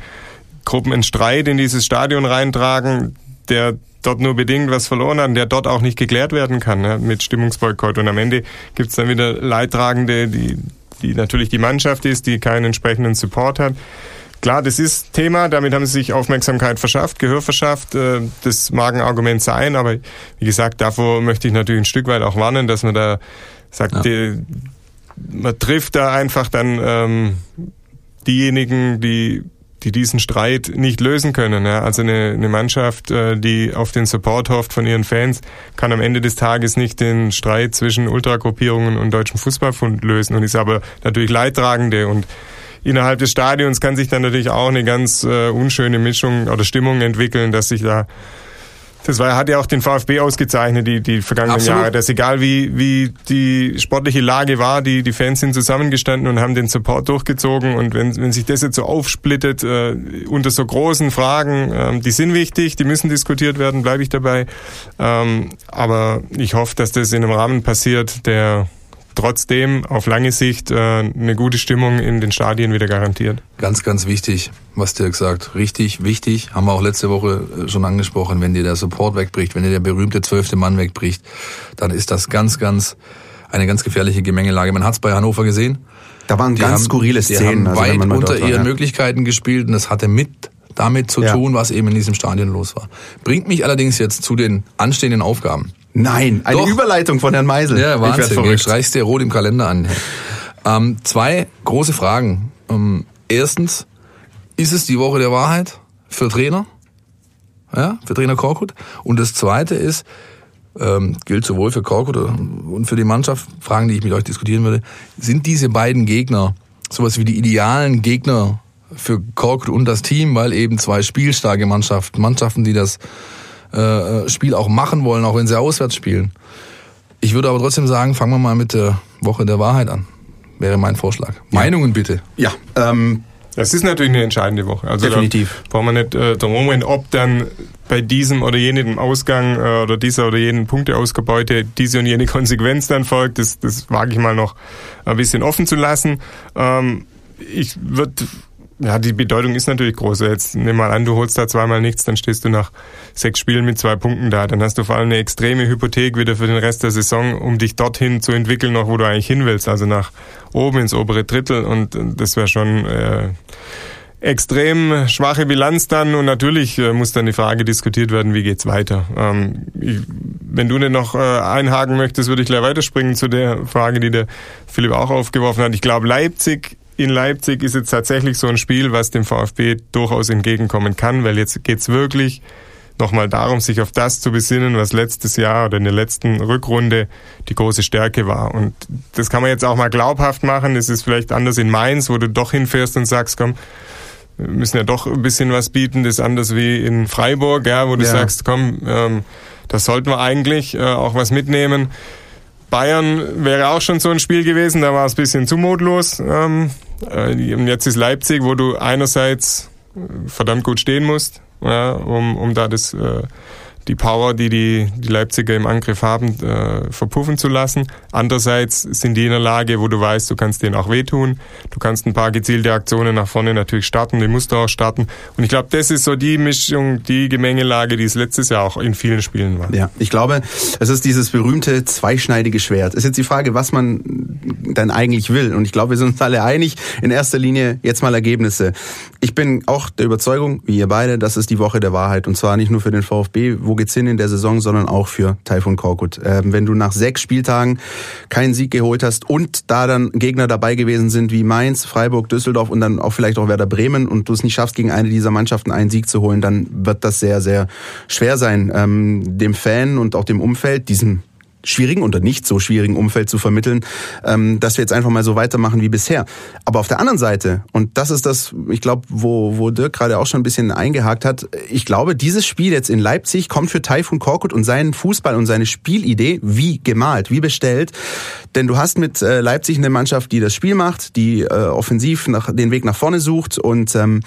Gruppen einen Streit in dieses Stadion reintragen, der dort nur bedingt was verloren hat und der dort auch nicht geklärt werden kann ne, mit Stimmungsboykott. Und am Ende gibt es dann wieder Leidtragende, die, die natürlich die Mannschaft ist, die keinen entsprechenden Support hat. Klar, das ist Thema, damit haben sie sich Aufmerksamkeit verschafft, Gehör verschafft. Äh, das mag ein Argument sein, aber wie gesagt, davor möchte ich natürlich ein Stück weit auch warnen, dass man da sagt, ja. die, man trifft da einfach dann ähm, diejenigen, die die diesen Streit nicht lösen können. Ja. Also eine, eine Mannschaft, äh, die auf den Support hofft von ihren Fans, kann am Ende des Tages nicht den Streit zwischen Ultragruppierungen und Deutschem Fußballfund lösen und ist aber natürlich Leidtragende und innerhalb des Stadions kann sich dann natürlich auch eine ganz äh, unschöne Mischung oder Stimmung entwickeln, dass sich da das war, hat ja auch den VfB ausgezeichnet, die, die vergangenen Absolut. Jahre, dass egal wie, wie die sportliche Lage war, die, die Fans sind zusammengestanden und haben den Support durchgezogen und wenn, wenn sich das jetzt so aufsplittet äh, unter so großen Fragen, ähm, die sind wichtig, die müssen diskutiert werden, bleibe ich dabei. Ähm, aber ich hoffe, dass das in einem Rahmen passiert, der trotzdem auf lange Sicht äh, eine gute Stimmung in den Stadien wieder garantiert. Ganz, ganz wichtig, was Dirk sagt. Richtig, wichtig. Haben wir auch letzte Woche äh, schon angesprochen. Wenn dir der Support wegbricht, wenn dir der berühmte zwölfte Mann wegbricht, dann ist das ganz, ganz eine ganz gefährliche Gemengelage. Man hat es bei Hannover gesehen. Da waren die ganz haben, skurrile Szenen. Die haben also weit unter war, ihren ja. Möglichkeiten gespielt und das hatte mit damit zu Ja. tun, was eben in diesem Stadion los war. Bringt mich allerdings jetzt zu den anstehenden Aufgaben. Nein, eine Doch. Überleitung von Herrn Meisel. Ja, Ich Wahnsinn. verrückt. Jetzt streichst du dir rot im Kalender an. Ähm, zwei große Fragen. Ähm, erstens, ist es die Woche der Wahrheit für Trainer? Ja, für Trainer Korkut. Und das zweite ist, ähm, gilt sowohl für Korkut und für die Mannschaft, Fragen, die ich mit euch diskutieren würde, sind diese beiden Gegner sowas wie die idealen Gegner für Korkut und das Team, weil eben zwei spielstarke Mannschaften, Mannschaften, die das äh, Spiel auch machen wollen, auch wenn sie auswärts spielen. Ich würde aber trotzdem sagen, fangen wir mal mit der Woche der Wahrheit an. Wäre mein Vorschlag. Meinungen bitte. Ja, ähm, Das ist natürlich eine entscheidende Woche. Also Definitiv. Da brauchen wir nicht äh, drum rennen, ob dann bei diesem oder jenem Ausgang äh, oder dieser oder jenen Punkteausbeute diese und jene Konsequenz dann folgt. Das, das wage ich mal noch ein bisschen offen zu lassen. Ähm, ich würde ja, die Bedeutung ist natürlich groß. Jetzt nimm mal an, du holst da zweimal nichts, dann stehst du nach sechs Spielen mit zwei Punkten da. Dann hast du vor allem eine extreme Hypothek wieder für den Rest der Saison, um dich dorthin zu entwickeln, noch wo du eigentlich hin willst. Also nach oben ins obere Drittel. Und das wäre schon äh, extrem schwache Bilanz dann. Und natürlich äh, muss dann die Frage diskutiert werden, wie geht's weiter. Ähm, ich, wenn du nicht noch äh, einhaken möchtest, würde ich gleich weiterspringen zu der Frage, die der Philipp auch aufgeworfen hat. Ich glaube, Leipzig in Leipzig ist jetzt tatsächlich so ein Spiel, was dem VfB durchaus entgegenkommen kann, weil jetzt geht's wirklich nochmal darum, sich auf das zu besinnen, was letztes Jahr oder in der letzten Rückrunde die große Stärke war. Und das kann man jetzt auch mal glaubhaft machen. Es ist vielleicht anders in Mainz, wo du doch hinfährst und sagst, komm, wir müssen ja doch ein bisschen was bieten. Das ist anders wie in Freiburg, ja, wo du Ja. sagst, komm, ähm, das sollten wir eigentlich äh, auch was mitnehmen. Bayern wäre auch schon so ein Spiel gewesen, da war es ein bisschen zumutlos. Ähm, äh, und jetzt ist Leipzig, wo du einerseits äh, verdammt gut stehen musst, ja, um, um da das, äh, die Power, die, die die Leipziger im Angriff haben, äh, verpuffen zu lassen. Andererseits sind die in der Lage, wo du weißt, du kannst denen auch wehtun. Du kannst ein paar gezielte Aktionen nach vorne natürlich starten, die musst du auch starten. Und ich glaube, das ist so die Mischung, die Gemengelage, die es letztes Jahr auch in vielen Spielen war. Ja, ich glaube, es ist dieses berühmte zweischneidige Schwert. Es ist jetzt die Frage, was man dann eigentlich will. Und ich glaube, wir sind uns alle einig. In erster Linie jetzt mal Ergebnisse. Ich bin auch der Überzeugung, wie ihr beide, das ist die Woche der Wahrheit. Und zwar nicht nur für den VfB, wo geht's hin in der Saison, sondern auch für Taifun Korkut. Ähm, wenn du nach sechs Spieltagen keinen Sieg geholt hast und da dann Gegner dabei gewesen sind wie Mainz, Freiburg, Düsseldorf und dann auch vielleicht auch Werder Bremen und du es nicht schaffst, gegen eine dieser Mannschaften einen Sieg zu holen, dann wird das sehr, sehr schwer sein, ähm, dem Fan und auch dem Umfeld, diesem schwierigen oder nicht so schwierigen Umfeld zu vermitteln, ähm, dass wir jetzt einfach mal so weitermachen wie bisher. Aber auf der anderen Seite, und das ist das, ich glaube, wo, wo Dirk gerade auch schon ein bisschen eingehakt hat, ich glaube, dieses Spiel jetzt in Leipzig kommt für Taifun Korkut und seinen Fußball und seine Spielidee wie gemalt, wie bestellt. Denn du hast mit äh, Leipzig eine Mannschaft, die das Spiel macht, die äh, offensiv nach, den Weg nach vorne sucht. Und ähm,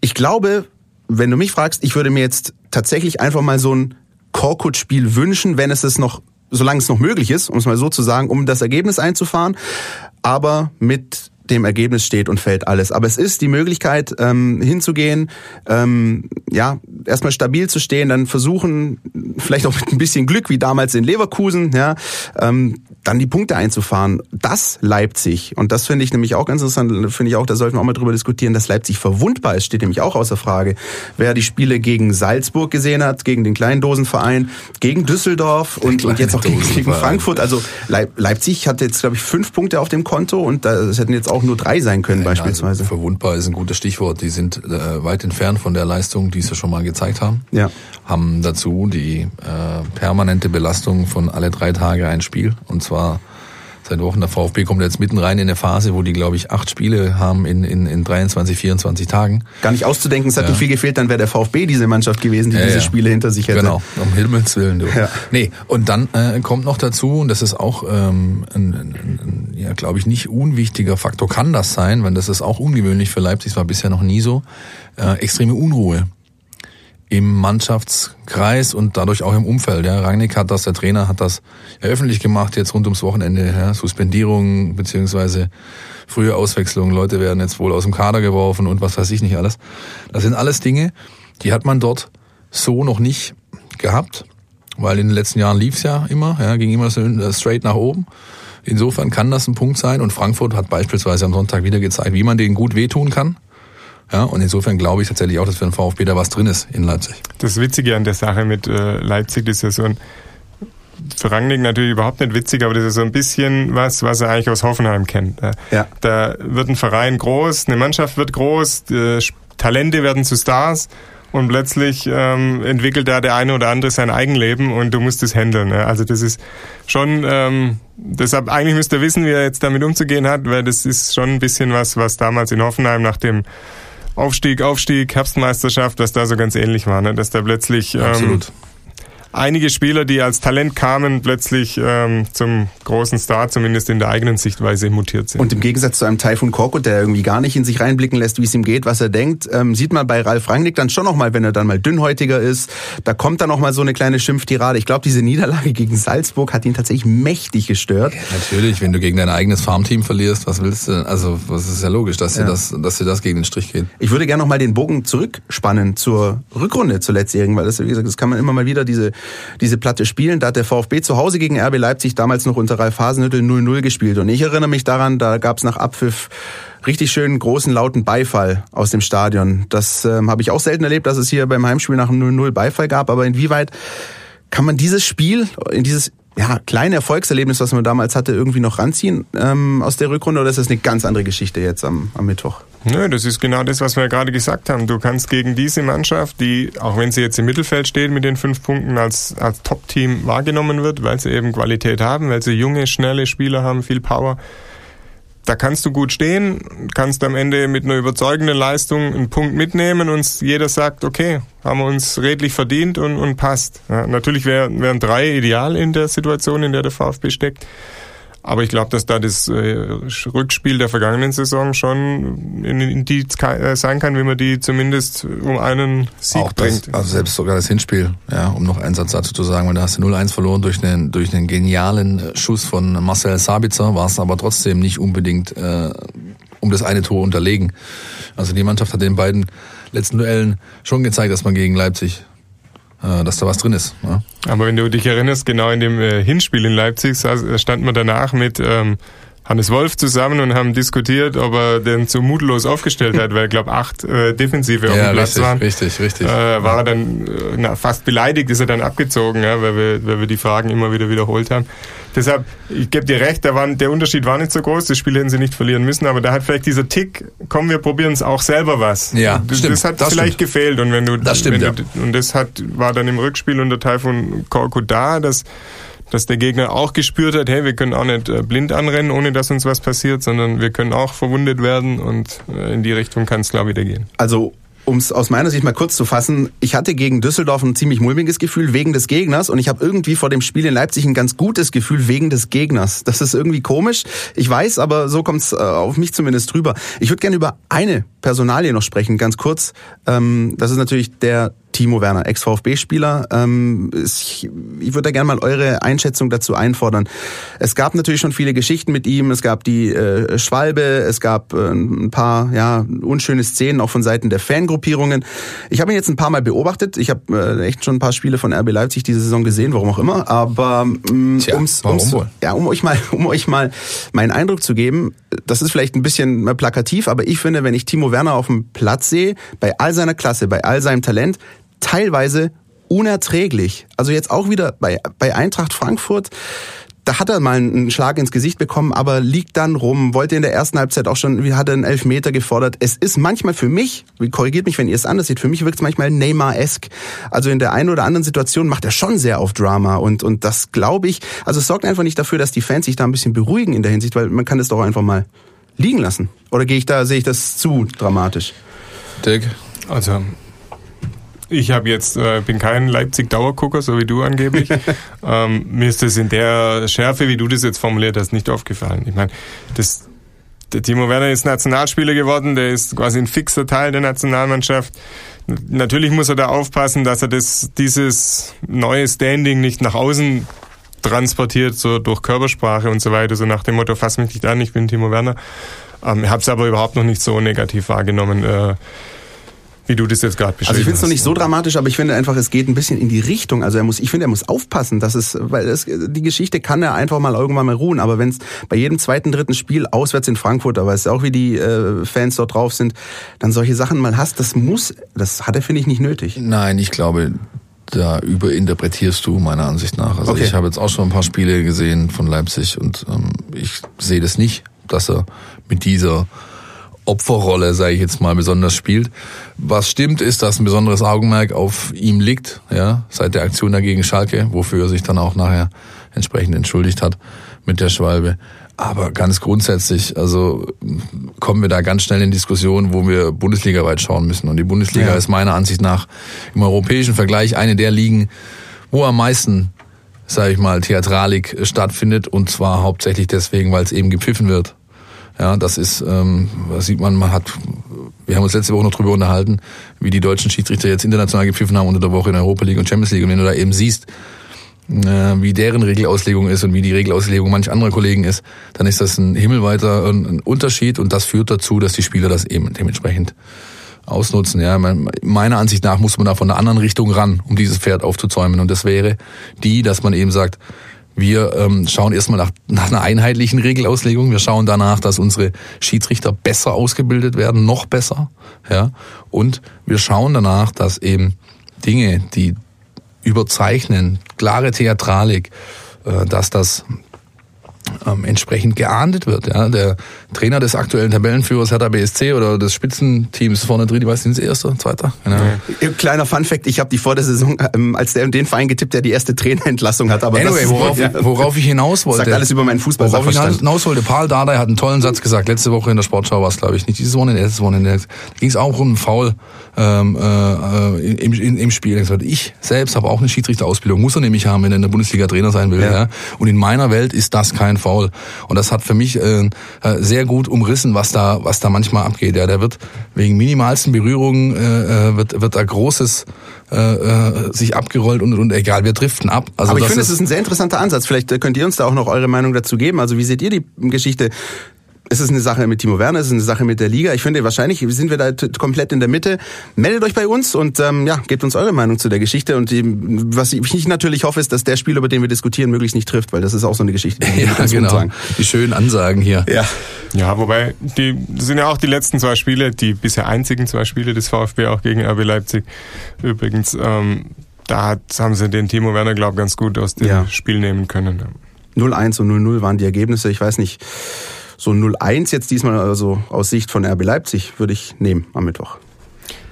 ich glaube, wenn du mich fragst, ich würde mir jetzt tatsächlich einfach mal so ein Korkut-Spiel wünschen, wenn es es noch solange es noch möglich ist, um es mal so zu sagen, um das Ergebnis einzufahren, aber mit dem Ergebnis steht und fällt alles. Aber es ist die Möglichkeit, ähm, hinzugehen, ähm, ja, erstmal stabil zu stehen, dann versuchen, vielleicht auch mit ein bisschen Glück, wie damals in Leverkusen, ja, ähm, dann die Punkte einzufahren. Das Leipzig, und das finde ich nämlich auch ganz interessant, finde ich auch, da sollten wir auch mal drüber diskutieren, dass Leipzig verwundbar ist, steht nämlich auch außer Frage. Wer die Spiele gegen Salzburg gesehen hat, gegen den kleinen Dosenverein, gegen Düsseldorf und, und jetzt auch gegen, gegen. Frankfurt, also Leip Leipzig hat jetzt, glaube ich, fünf Punkte auf dem Konto und es hätten jetzt auch nur drei sein können beispielsweise. Also verwundbar ist ein gutes Stichwort. Die sind äh, weit entfernt von der Leistung, die sie schon mal gezeigt haben. Ja. Haben dazu die äh, permanente Belastung von alle drei Tage ein Spiel. Und zwar seit Wochen. Der VfB kommt jetzt mitten rein in eine Phase, wo die, glaube ich, acht Spiele haben in, in, in 23, 24 Tagen. Gar nicht auszudenken, es hat Ja. nicht viel gefehlt, dann wäre der VfB diese Mannschaft gewesen, die Ja, diese ja. Spiele hinter sich hätte. Genau, um Himmels Willen. Du. Ja. Nee, und dann äh, kommt noch dazu, und das ist auch, ähm, ein, ein, ein, ja, glaube ich, nicht unwichtiger Faktor, kann das sein, weil das ist auch ungewöhnlich für Leipzig, es war bisher noch nie so, äh, extreme Unruhe im Mannschaftskreis und dadurch auch im Umfeld. Ja. Rangnick hat das, der Trainer hat das ja, öffentlich gemacht, jetzt rund ums Wochenende, ja, Suspendierung beziehungsweise frühe Auswechslung, Leute werden jetzt wohl aus dem Kader geworfen und was weiß ich nicht alles. Das sind alles Dinge, die hat man dort so noch nicht gehabt, weil in den letzten Jahren lief's ja immer, ja, ging immer so straight nach oben. Insofern kann das ein Punkt sein und Frankfurt hat beispielsweise am Sonntag wieder gezeigt, wie man denen gut wehtun kann. Ja, und insofern glaube ich tatsächlich auch, dass für den VfB da was drin ist in Leipzig. Das Witzige an der Sache mit äh, Leipzig ist ja so ein für Rangnick natürlich überhaupt nicht witzig, aber das ist so ein bisschen was, was er eigentlich aus Hoffenheim kennt. Ja. Da wird ein Verein groß, eine Mannschaft wird groß, Talente werden zu Stars und plötzlich ähm, entwickelt da der eine oder andere sein Eigenleben und du musst es handeln. Ne? Also das ist schon, ähm, deshalb eigentlich müsst ihr wissen, wie er jetzt damit umzugehen hat, weil das ist schon ein bisschen was, was damals in Hoffenheim nach dem Aufstieg, Aufstieg, Herbstmeisterschaft, was da so ganz ähnlich war, ne? dass da plötzlich ähm, Absolut einige Spieler, die als Talent kamen, plötzlich ähm, zum großen Star, zumindest in der eigenen Sichtweise, mutiert sind. Und im Gegensatz zu einem Taifun Korkut, der irgendwie gar nicht in sich reinblicken lässt, wie es ihm geht, was er denkt, ähm, sieht man bei Ralf Rangnick dann schon nochmal, wenn er dann mal dünnhäutiger ist, da kommt dann nochmal so eine kleine Schimpftirade. Ich glaube, diese Niederlage gegen Salzburg hat ihn tatsächlich mächtig gestört. Ja, natürlich, wenn du gegen dein eigenes Farmteam verlierst, was willst du? Also, das ist ja logisch, dass ja. dir das, dass dir das gegen den Strich geht. Ich würde gerne nochmal den Bogen zurückspannen zur Rückrunde, zur letztjährigen, weil das, wie gesagt, das kann man immer mal wieder diese diese Platte spielen. Da hat der VfB zu Hause gegen RB Leipzig damals noch unter Ralf Hasenhüttl 0-0 gespielt. Und ich erinnere mich daran, da gab es nach Abpfiff richtig schönen großen lauten Beifall aus dem Stadion. Das ähm, habe ich auch selten erlebt, dass es hier beim Heimspiel nach einem 0-0 Beifall gab. Aber inwieweit kann man dieses Spiel, in dieses ja, kleine Erfolgserlebnis, was man damals hatte, irgendwie noch ranziehen ähm, aus der Rückrunde oder ist das eine ganz andere Geschichte jetzt am, am Mittwoch? Nö, das ist genau das, was wir gerade gesagt haben. Du kannst gegen diese Mannschaft, die, auch wenn sie jetzt im Mittelfeld steht mit den fünf Punkten, als, als Top-Team wahrgenommen wird, weil sie eben Qualität haben, weil sie junge, schnelle Spieler haben, viel Power, da kannst du gut stehen, kannst am Ende mit einer überzeugenden Leistung einen Punkt mitnehmen und jeder sagt, okay, haben wir uns redlich verdient und, und passt. Ja, natürlich wären wär drei ideal in der Situation, in der der VfB steckt. Aber ich glaube, dass da das äh, Rückspiel der vergangenen Saison schon ein Indiz äh, sein kann, wie man die zumindest um einen Sieg Auch bringt. Das, also selbst sogar das Hinspiel, ja, um noch einen Satz dazu zu sagen, weil da hast du 0-1 verloren durch einen, durch einen genialen äh, Schuss von Marcel Sabitzer, war es aber trotzdem nicht unbedingt äh, um das eine Tor unterlegen. Also die Mannschaft hat den beiden letzten Duellen schon gezeigt, dass man gegen Leipzig dass da was drin ist. Ja. Aber wenn du dich erinnerst, genau in dem äh, Hinspiel in Leipzig stand man danach mit ähm, Hannes Wolf zusammen und haben diskutiert, ob er den zu mutlos aufgestellt hat, weil ich glaube acht äh, Defensive auf ja, dem Platz richtig, waren. Richtig, richtig. Äh, war er dann äh, na, fast beleidigt, ist er dann abgezogen, ja, weil, wir, weil wir die Fragen immer wieder wiederholt haben. Deshalb, ich gebe dir recht, der, war, der Unterschied war nicht so groß, das Spiel hätten sie nicht verlieren müssen, aber da hat vielleicht dieser Tick, komm, wir probieren es auch selber was. Ja, das, stimmt, das hat das vielleicht stimmt. gefehlt und wenn du, das stimmt, wenn ja. du, und das hat, war dann im Rückspiel unter Teil von Korko da, dass dass der Gegner auch gespürt hat, hey, wir können auch nicht äh, blind anrennen, ohne dass uns was passiert, sondern wir können auch verwundet werden und äh, in die Richtung kann es klar wieder gehen. Also um es aus meiner Sicht mal kurz zu fassen, ich hatte gegen Düsseldorf ein ziemlich mulmiges Gefühl wegen des Gegners und ich habe irgendwie vor dem Spiel in Leipzig ein ganz gutes Gefühl wegen des Gegners. Das ist irgendwie komisch. Ich weiß, aber so kommt es äh, auf mich zumindest drüber. Ich würde gerne über eine Personalie noch sprechen, ganz kurz. Ähm, das ist natürlich der Timo Werner, Ex-VfB-Spieler. Ähm, ich, ich würde da gerne mal eure Einschätzung dazu einfordern. Es gab natürlich schon viele Geschichten mit ihm. Es gab die äh, Schwalbe, es gab äh, ein paar ja unschöne Szenen auch von Seiten der Fangruppierungen. Ich habe ihn jetzt ein paar Mal beobachtet. Ich habe äh, echt schon ein paar Spiele von RB Leipzig diese Saison gesehen, warum auch immer. Aber ähm, Tja, ums, ums, ja, um euch mal, *laughs* um euch mal meinen Eindruck zu geben, das ist vielleicht ein bisschen plakativ, aber ich finde, wenn ich Timo Werner auf dem Platz sehe, bei all seiner Klasse, bei all seinem Talent, teilweise unerträglich. Also jetzt auch wieder bei, bei Eintracht Frankfurt, da hat er mal einen Schlag ins Gesicht bekommen, aber liegt dann rum, wollte in der ersten Halbzeit auch schon, wie hat er einen Elfmeter gefordert. Es ist manchmal für mich, korrigiert mich, wenn ihr es anders seht, für mich wirkt es manchmal Neymar-esk. Also in der einen oder anderen Situation macht er schon sehr auf Drama und, und das glaube ich, also es sorgt einfach nicht dafür, dass die Fans sich da ein bisschen beruhigen in der Hinsicht, weil man kann es doch einfach mal liegen lassen. Oder gehe ich da, sehe ich das zu dramatisch? Dirk? Also ich habe jetzt, äh, bin kein Leipzig-Dauergucker, so wie du angeblich. *laughs* ähm, mir ist das in der Schärfe, wie du das jetzt formuliert hast, nicht aufgefallen. Ich meine, das, der Timo Werner ist Nationalspieler geworden, der ist quasi ein fixer Teil der Nationalmannschaft. Natürlich muss er da aufpassen, dass er das, dieses neue Standing nicht nach außen transportiert, so durch Körpersprache und so weiter, so nach dem Motto, fass mich nicht an, ich bin Timo Werner. Ähm, ich habe es aber überhaupt noch nicht so negativ wahrgenommen. Äh, wie du das jetzt gerade beschrieben Also ich finde es noch nicht so dramatisch, aber ich finde einfach, es geht ein bisschen in die Richtung. Also er muss, ich finde, er muss aufpassen, dass es, weil es, die Geschichte kann er einfach mal irgendwann mal ruhen. Aber wenn es bei jedem zweiten, dritten Spiel auswärts in Frankfurt, da weißt du auch, wie die äh, Fans dort drauf sind, dann solche Sachen mal hast, das muss, das hat er finde ich nicht nötig. Nein, ich glaube, da überinterpretierst du meiner Ansicht nach. Also Okay. ich habe jetzt auch schon ein paar Spiele gesehen von Leipzig und ähm, ich sehe das nicht, dass er mit dieser Opferrolle, sage ich jetzt mal, besonders spielt. Was stimmt, ist, dass ein besonderes Augenmerk auf ihm liegt, ja, seit der Aktion dagegen Schalke, wofür er sich dann auch nachher entsprechend entschuldigt hat mit der Schwalbe. Aber ganz grundsätzlich, also kommen wir da ganz schnell in Diskussionen, wo wir bundesligaweit schauen müssen. Und die Bundesliga Ja. ist meiner Ansicht nach im europäischen Vergleich eine der Ligen, wo am meisten, sage ich mal, Theatralik stattfindet. Und zwar hauptsächlich deswegen, weil es eben gepfiffen wird. Ja, das ist, ähm, was sieht man, man hat, wir haben uns letzte Woche noch drüber unterhalten, wie die deutschen Schiedsrichter jetzt international gepfiffen haben unter der Woche in der Europa League und Champions League. Und wenn du da eben siehst, äh, wie deren Regelauslegung ist und wie die Regelauslegung manch anderer Kollegen ist, dann ist das ein himmelweiter ein Unterschied und das führt dazu, dass die Spieler das eben dementsprechend ausnutzen. Ja, mein- meiner Ansicht nach muss man da von einer anderen Richtung ran, um dieses Pferd aufzuzäumen. Und das wäre die, dass man eben sagt, wir ähm, schauen erstmal nach, nach einer einheitlichen Regelauslegung. Wir schauen danach, dass unsere Schiedsrichter besser ausgebildet werden, noch besser. Ja, und wir schauen danach, dass eben Dinge, die überzeichnen, klare Theatralik, äh, dass das ähm, entsprechend geahndet wird. Ja, der Trainer des aktuellen Tabellenführers Hertha BSC oder des Spitzenteams vorne drin, die weiß nicht, erster, zweiter. Genau. Kleiner Funfact, ich habe die vor der Saison, ähm, als der den Verein getippt, der die erste Trainerentlassung hat. Aber Anyway, das worauf, ja, worauf ich hinaus wollte. sagt alles über meinen Worauf ich hinaus wollte, Paul Dardai hat einen tollen Satz gesagt, letzte Woche in der Sportschau war es, glaube ich, nicht dieses Wochenende, letztes Wochenende. Da ging es auch um einen Foul ähm, äh, im, im, im Spiel. Ich selbst habe auch eine Schiedsrichterausbildung, muss er nämlich haben, wenn er in der Bundesliga Trainer sein will. Ja. Ja. Und in meiner Welt ist das kein Foul. Und das hat für mich äh, äh, sehr gut umrissen, was da, was da manchmal abgeht. Ja, der wird wegen minimalsten Berührungen äh, äh, wird, wird da Großes äh, äh, sich abgerollt und, und egal, wir driften ab. Also Aber ich finde, es ist ein sehr interessanter Ansatz. Vielleicht äh, könnt ihr uns da auch noch eure Meinung dazu geben. Also wie seht ihr die Geschichte? Ist es eine Sache mit Timo Werner? Ist es eine Sache mit der Liga? Ich finde, wahrscheinlich sind wir da komplett in der Mitte. Meldet euch bei uns und ähm, ja, gebt uns eure Meinung zu der Geschichte. Und die, was ich natürlich hoffe, ist, dass der Spieler, über den wir diskutieren, möglichst nicht trifft, weil das ist auch so eine Geschichte, die ja, genau. rumtragen. Die schönen Ansagen hier. Ja. Ja, wobei, die das sind ja auch die letzten zwei Spiele, die bisher einzigen zwei Spiele des VfB auch gegen RB Leipzig. Übrigens, ähm, da hat, haben sie den Timo Werner, glaube ich, ganz gut aus dem Ja. Spiel nehmen können. 0-1 und 0-0 waren die Ergebnisse. Ich weiß nicht, so 0-1 jetzt diesmal also aus Sicht von RB Leipzig würde ich nehmen am Mittwoch.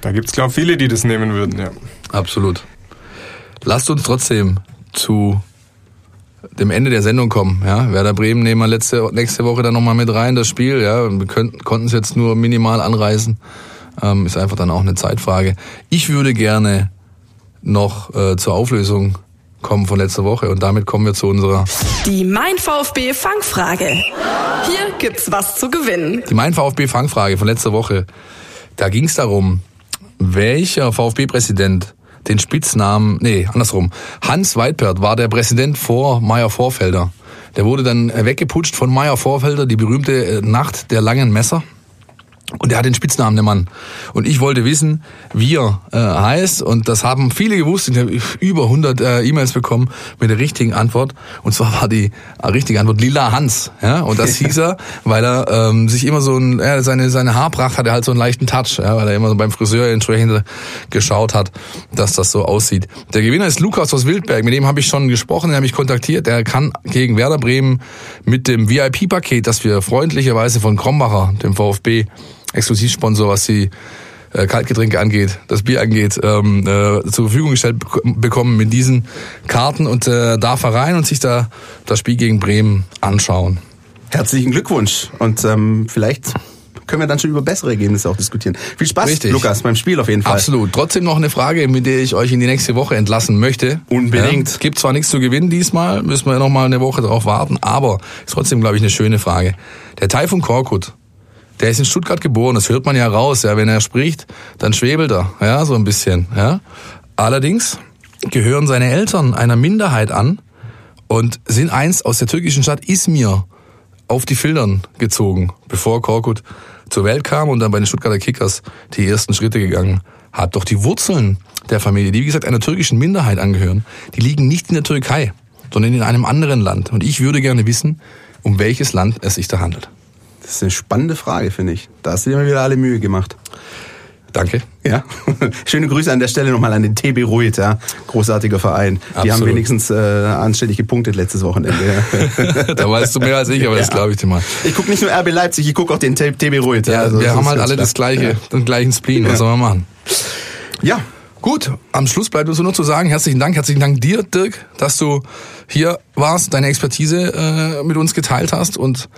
Da gibt's glaube ich, viele, die das nehmen würden, ja. Absolut. Lasst uns trotzdem zu dem Ende der Sendung kommen. Ja, Werder Bremen nehmen wir letzte, nächste Woche dann nochmal mit rein, das Spiel. Ja, wir konnten es jetzt nur minimal anreißen. Ähm, ist einfach dann auch eine Zeitfrage. Ich würde gerne noch äh, zur Auflösung kommen von letzter Woche und damit kommen wir zu unserer Die Mein VfB Fangfrage. Hier gibt's was zu gewinnen. Die Mein VfB Fangfrage von letzter Woche. Da ging es darum, welcher VfB-Präsident den Spitznamen, nee, andersrum. Hans Weidpert war der Präsident vor Meyer Vorfelder. Der wurde dann weggeputscht von Meyer Vorfelder, die berühmte äh, Nacht der langen Messer. Und er hat den Spitznamen, der Mann. Und ich wollte wissen, wie er äh, heißt. Und das haben viele gewusst. Ich habe über 100 äh, E-Mails bekommen mit der richtigen Antwort. Und zwar war die äh, richtige Antwort Lila Hans. Ja? Und das *laughs* hieß er, weil er ähm, sich immer so ein, ja, seine, seine Haarpracht hatte halt so einen leichten Touch. Ja? Weil er immer so beim Friseur entsprechend geschaut hat, dass das so aussieht. Der Gewinner ist Lukas aus Wildberg. Mit dem habe ich schon gesprochen. Er hat mich kontaktiert. Er kann gegen Werder Bremen mit dem VIP-Paket, das wir freundlicherweise von Krombacher, dem VfB, Exklusivsponsor, was die äh, Kaltgetränke angeht, das Bier angeht, ähm, äh, zur Verfügung gestellt bek bekommen mit diesen Karten und äh, darf er rein und sich da das Spiel gegen Bremen anschauen. Herzlichen Glückwunsch. Und ähm, vielleicht können wir dann schon über bessere Ergebnisse auch diskutieren. Viel Spaß, Richtig. Lukas, beim Spiel auf jeden Fall. Absolut. Trotzdem noch eine Frage, mit der ich euch in die nächste Woche entlassen möchte. Unbedingt. Ja, gibt zwar nichts zu gewinnen diesmal, müssen wir noch mal eine Woche drauf warten, aber ist trotzdem, glaube ich, eine schöne Frage. Der Taifun Korkut, der ist in Stuttgart geboren, das hört man ja raus, ja, wenn er spricht, dann schwebelt er, ja, so ein bisschen, ja. Allerdings gehören seine Eltern einer Minderheit an und sind einst aus der türkischen Stadt Izmir auf die Filtern gezogen, bevor Korkut zur Welt kam und dann bei den Stuttgarter Kickers die ersten Schritte gegangen hat doch die Wurzeln der Familie, die wie gesagt einer türkischen Minderheit angehören, die liegen nicht in der Türkei, sondern in einem anderen Land. Und ich würde gerne wissen, um welches Land es sich da handelt. Das ist eine spannende Frage, finde ich. Da hast du dir mal wieder alle Mühe gemacht. Danke. Ja, *laughs* schöne Grüße an der Stelle nochmal an den TB Ruid, ja. großartiger Verein. Die Absolut. haben wenigstens äh, anständig gepunktet letztes Wochenende. Ja. *laughs* da weißt du mehr als ich, aber das Ja. glaube ich dir mal. Ich gucke nicht nur RB Leipzig, ich gucke auch den TB Ruid. Ja, Also, wir das haben halt alle das gleiche, den gleichen Spleen. Was Ja. soll man machen? Ja, Gut, am Schluss bleibt uns nur zu sagen, herzlichen Dank, herzlichen Dank dir, Dirk, dass du hier warst, deine Expertise äh, mit uns geteilt hast und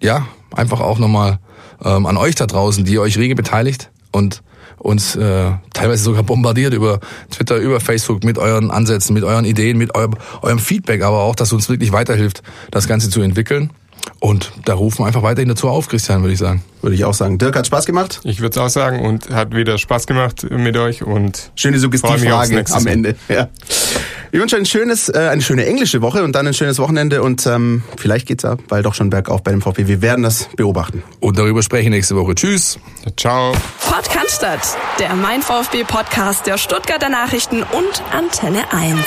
ja, einfach auch nochmal ähm, an euch da draußen, die euch rege beteiligt und uns äh, teilweise sogar bombardiert über Twitter, über Facebook mit euren Ansätzen, mit euren Ideen, mit eurem, eurem Feedback, aber auch, dass uns wirklich weiterhilft, das Ganze zu entwickeln. Und da rufen wir einfach weiterhin dazu auf, Christian, würde ich sagen. würde ich auch sagen. Dirk hat Spaß gemacht. Ich würde es auch sagen und hat wieder Spaß gemacht mit euch und Schöne Suggestivfrage am. Ende. *laughs* Ja. Ich wünsche ein schönes, äh, eine schöne englische Woche und dann ein schönes Wochenende und ähm, vielleicht geht's ja bald auch schon bergauf bei dem VfB. Wir werden das beobachten. Und darüber spreche ich nächste Woche. Tschüss. ciao. Podcast, der Mein VfB Podcast der Stuttgarter Nachrichten und Antenne 1.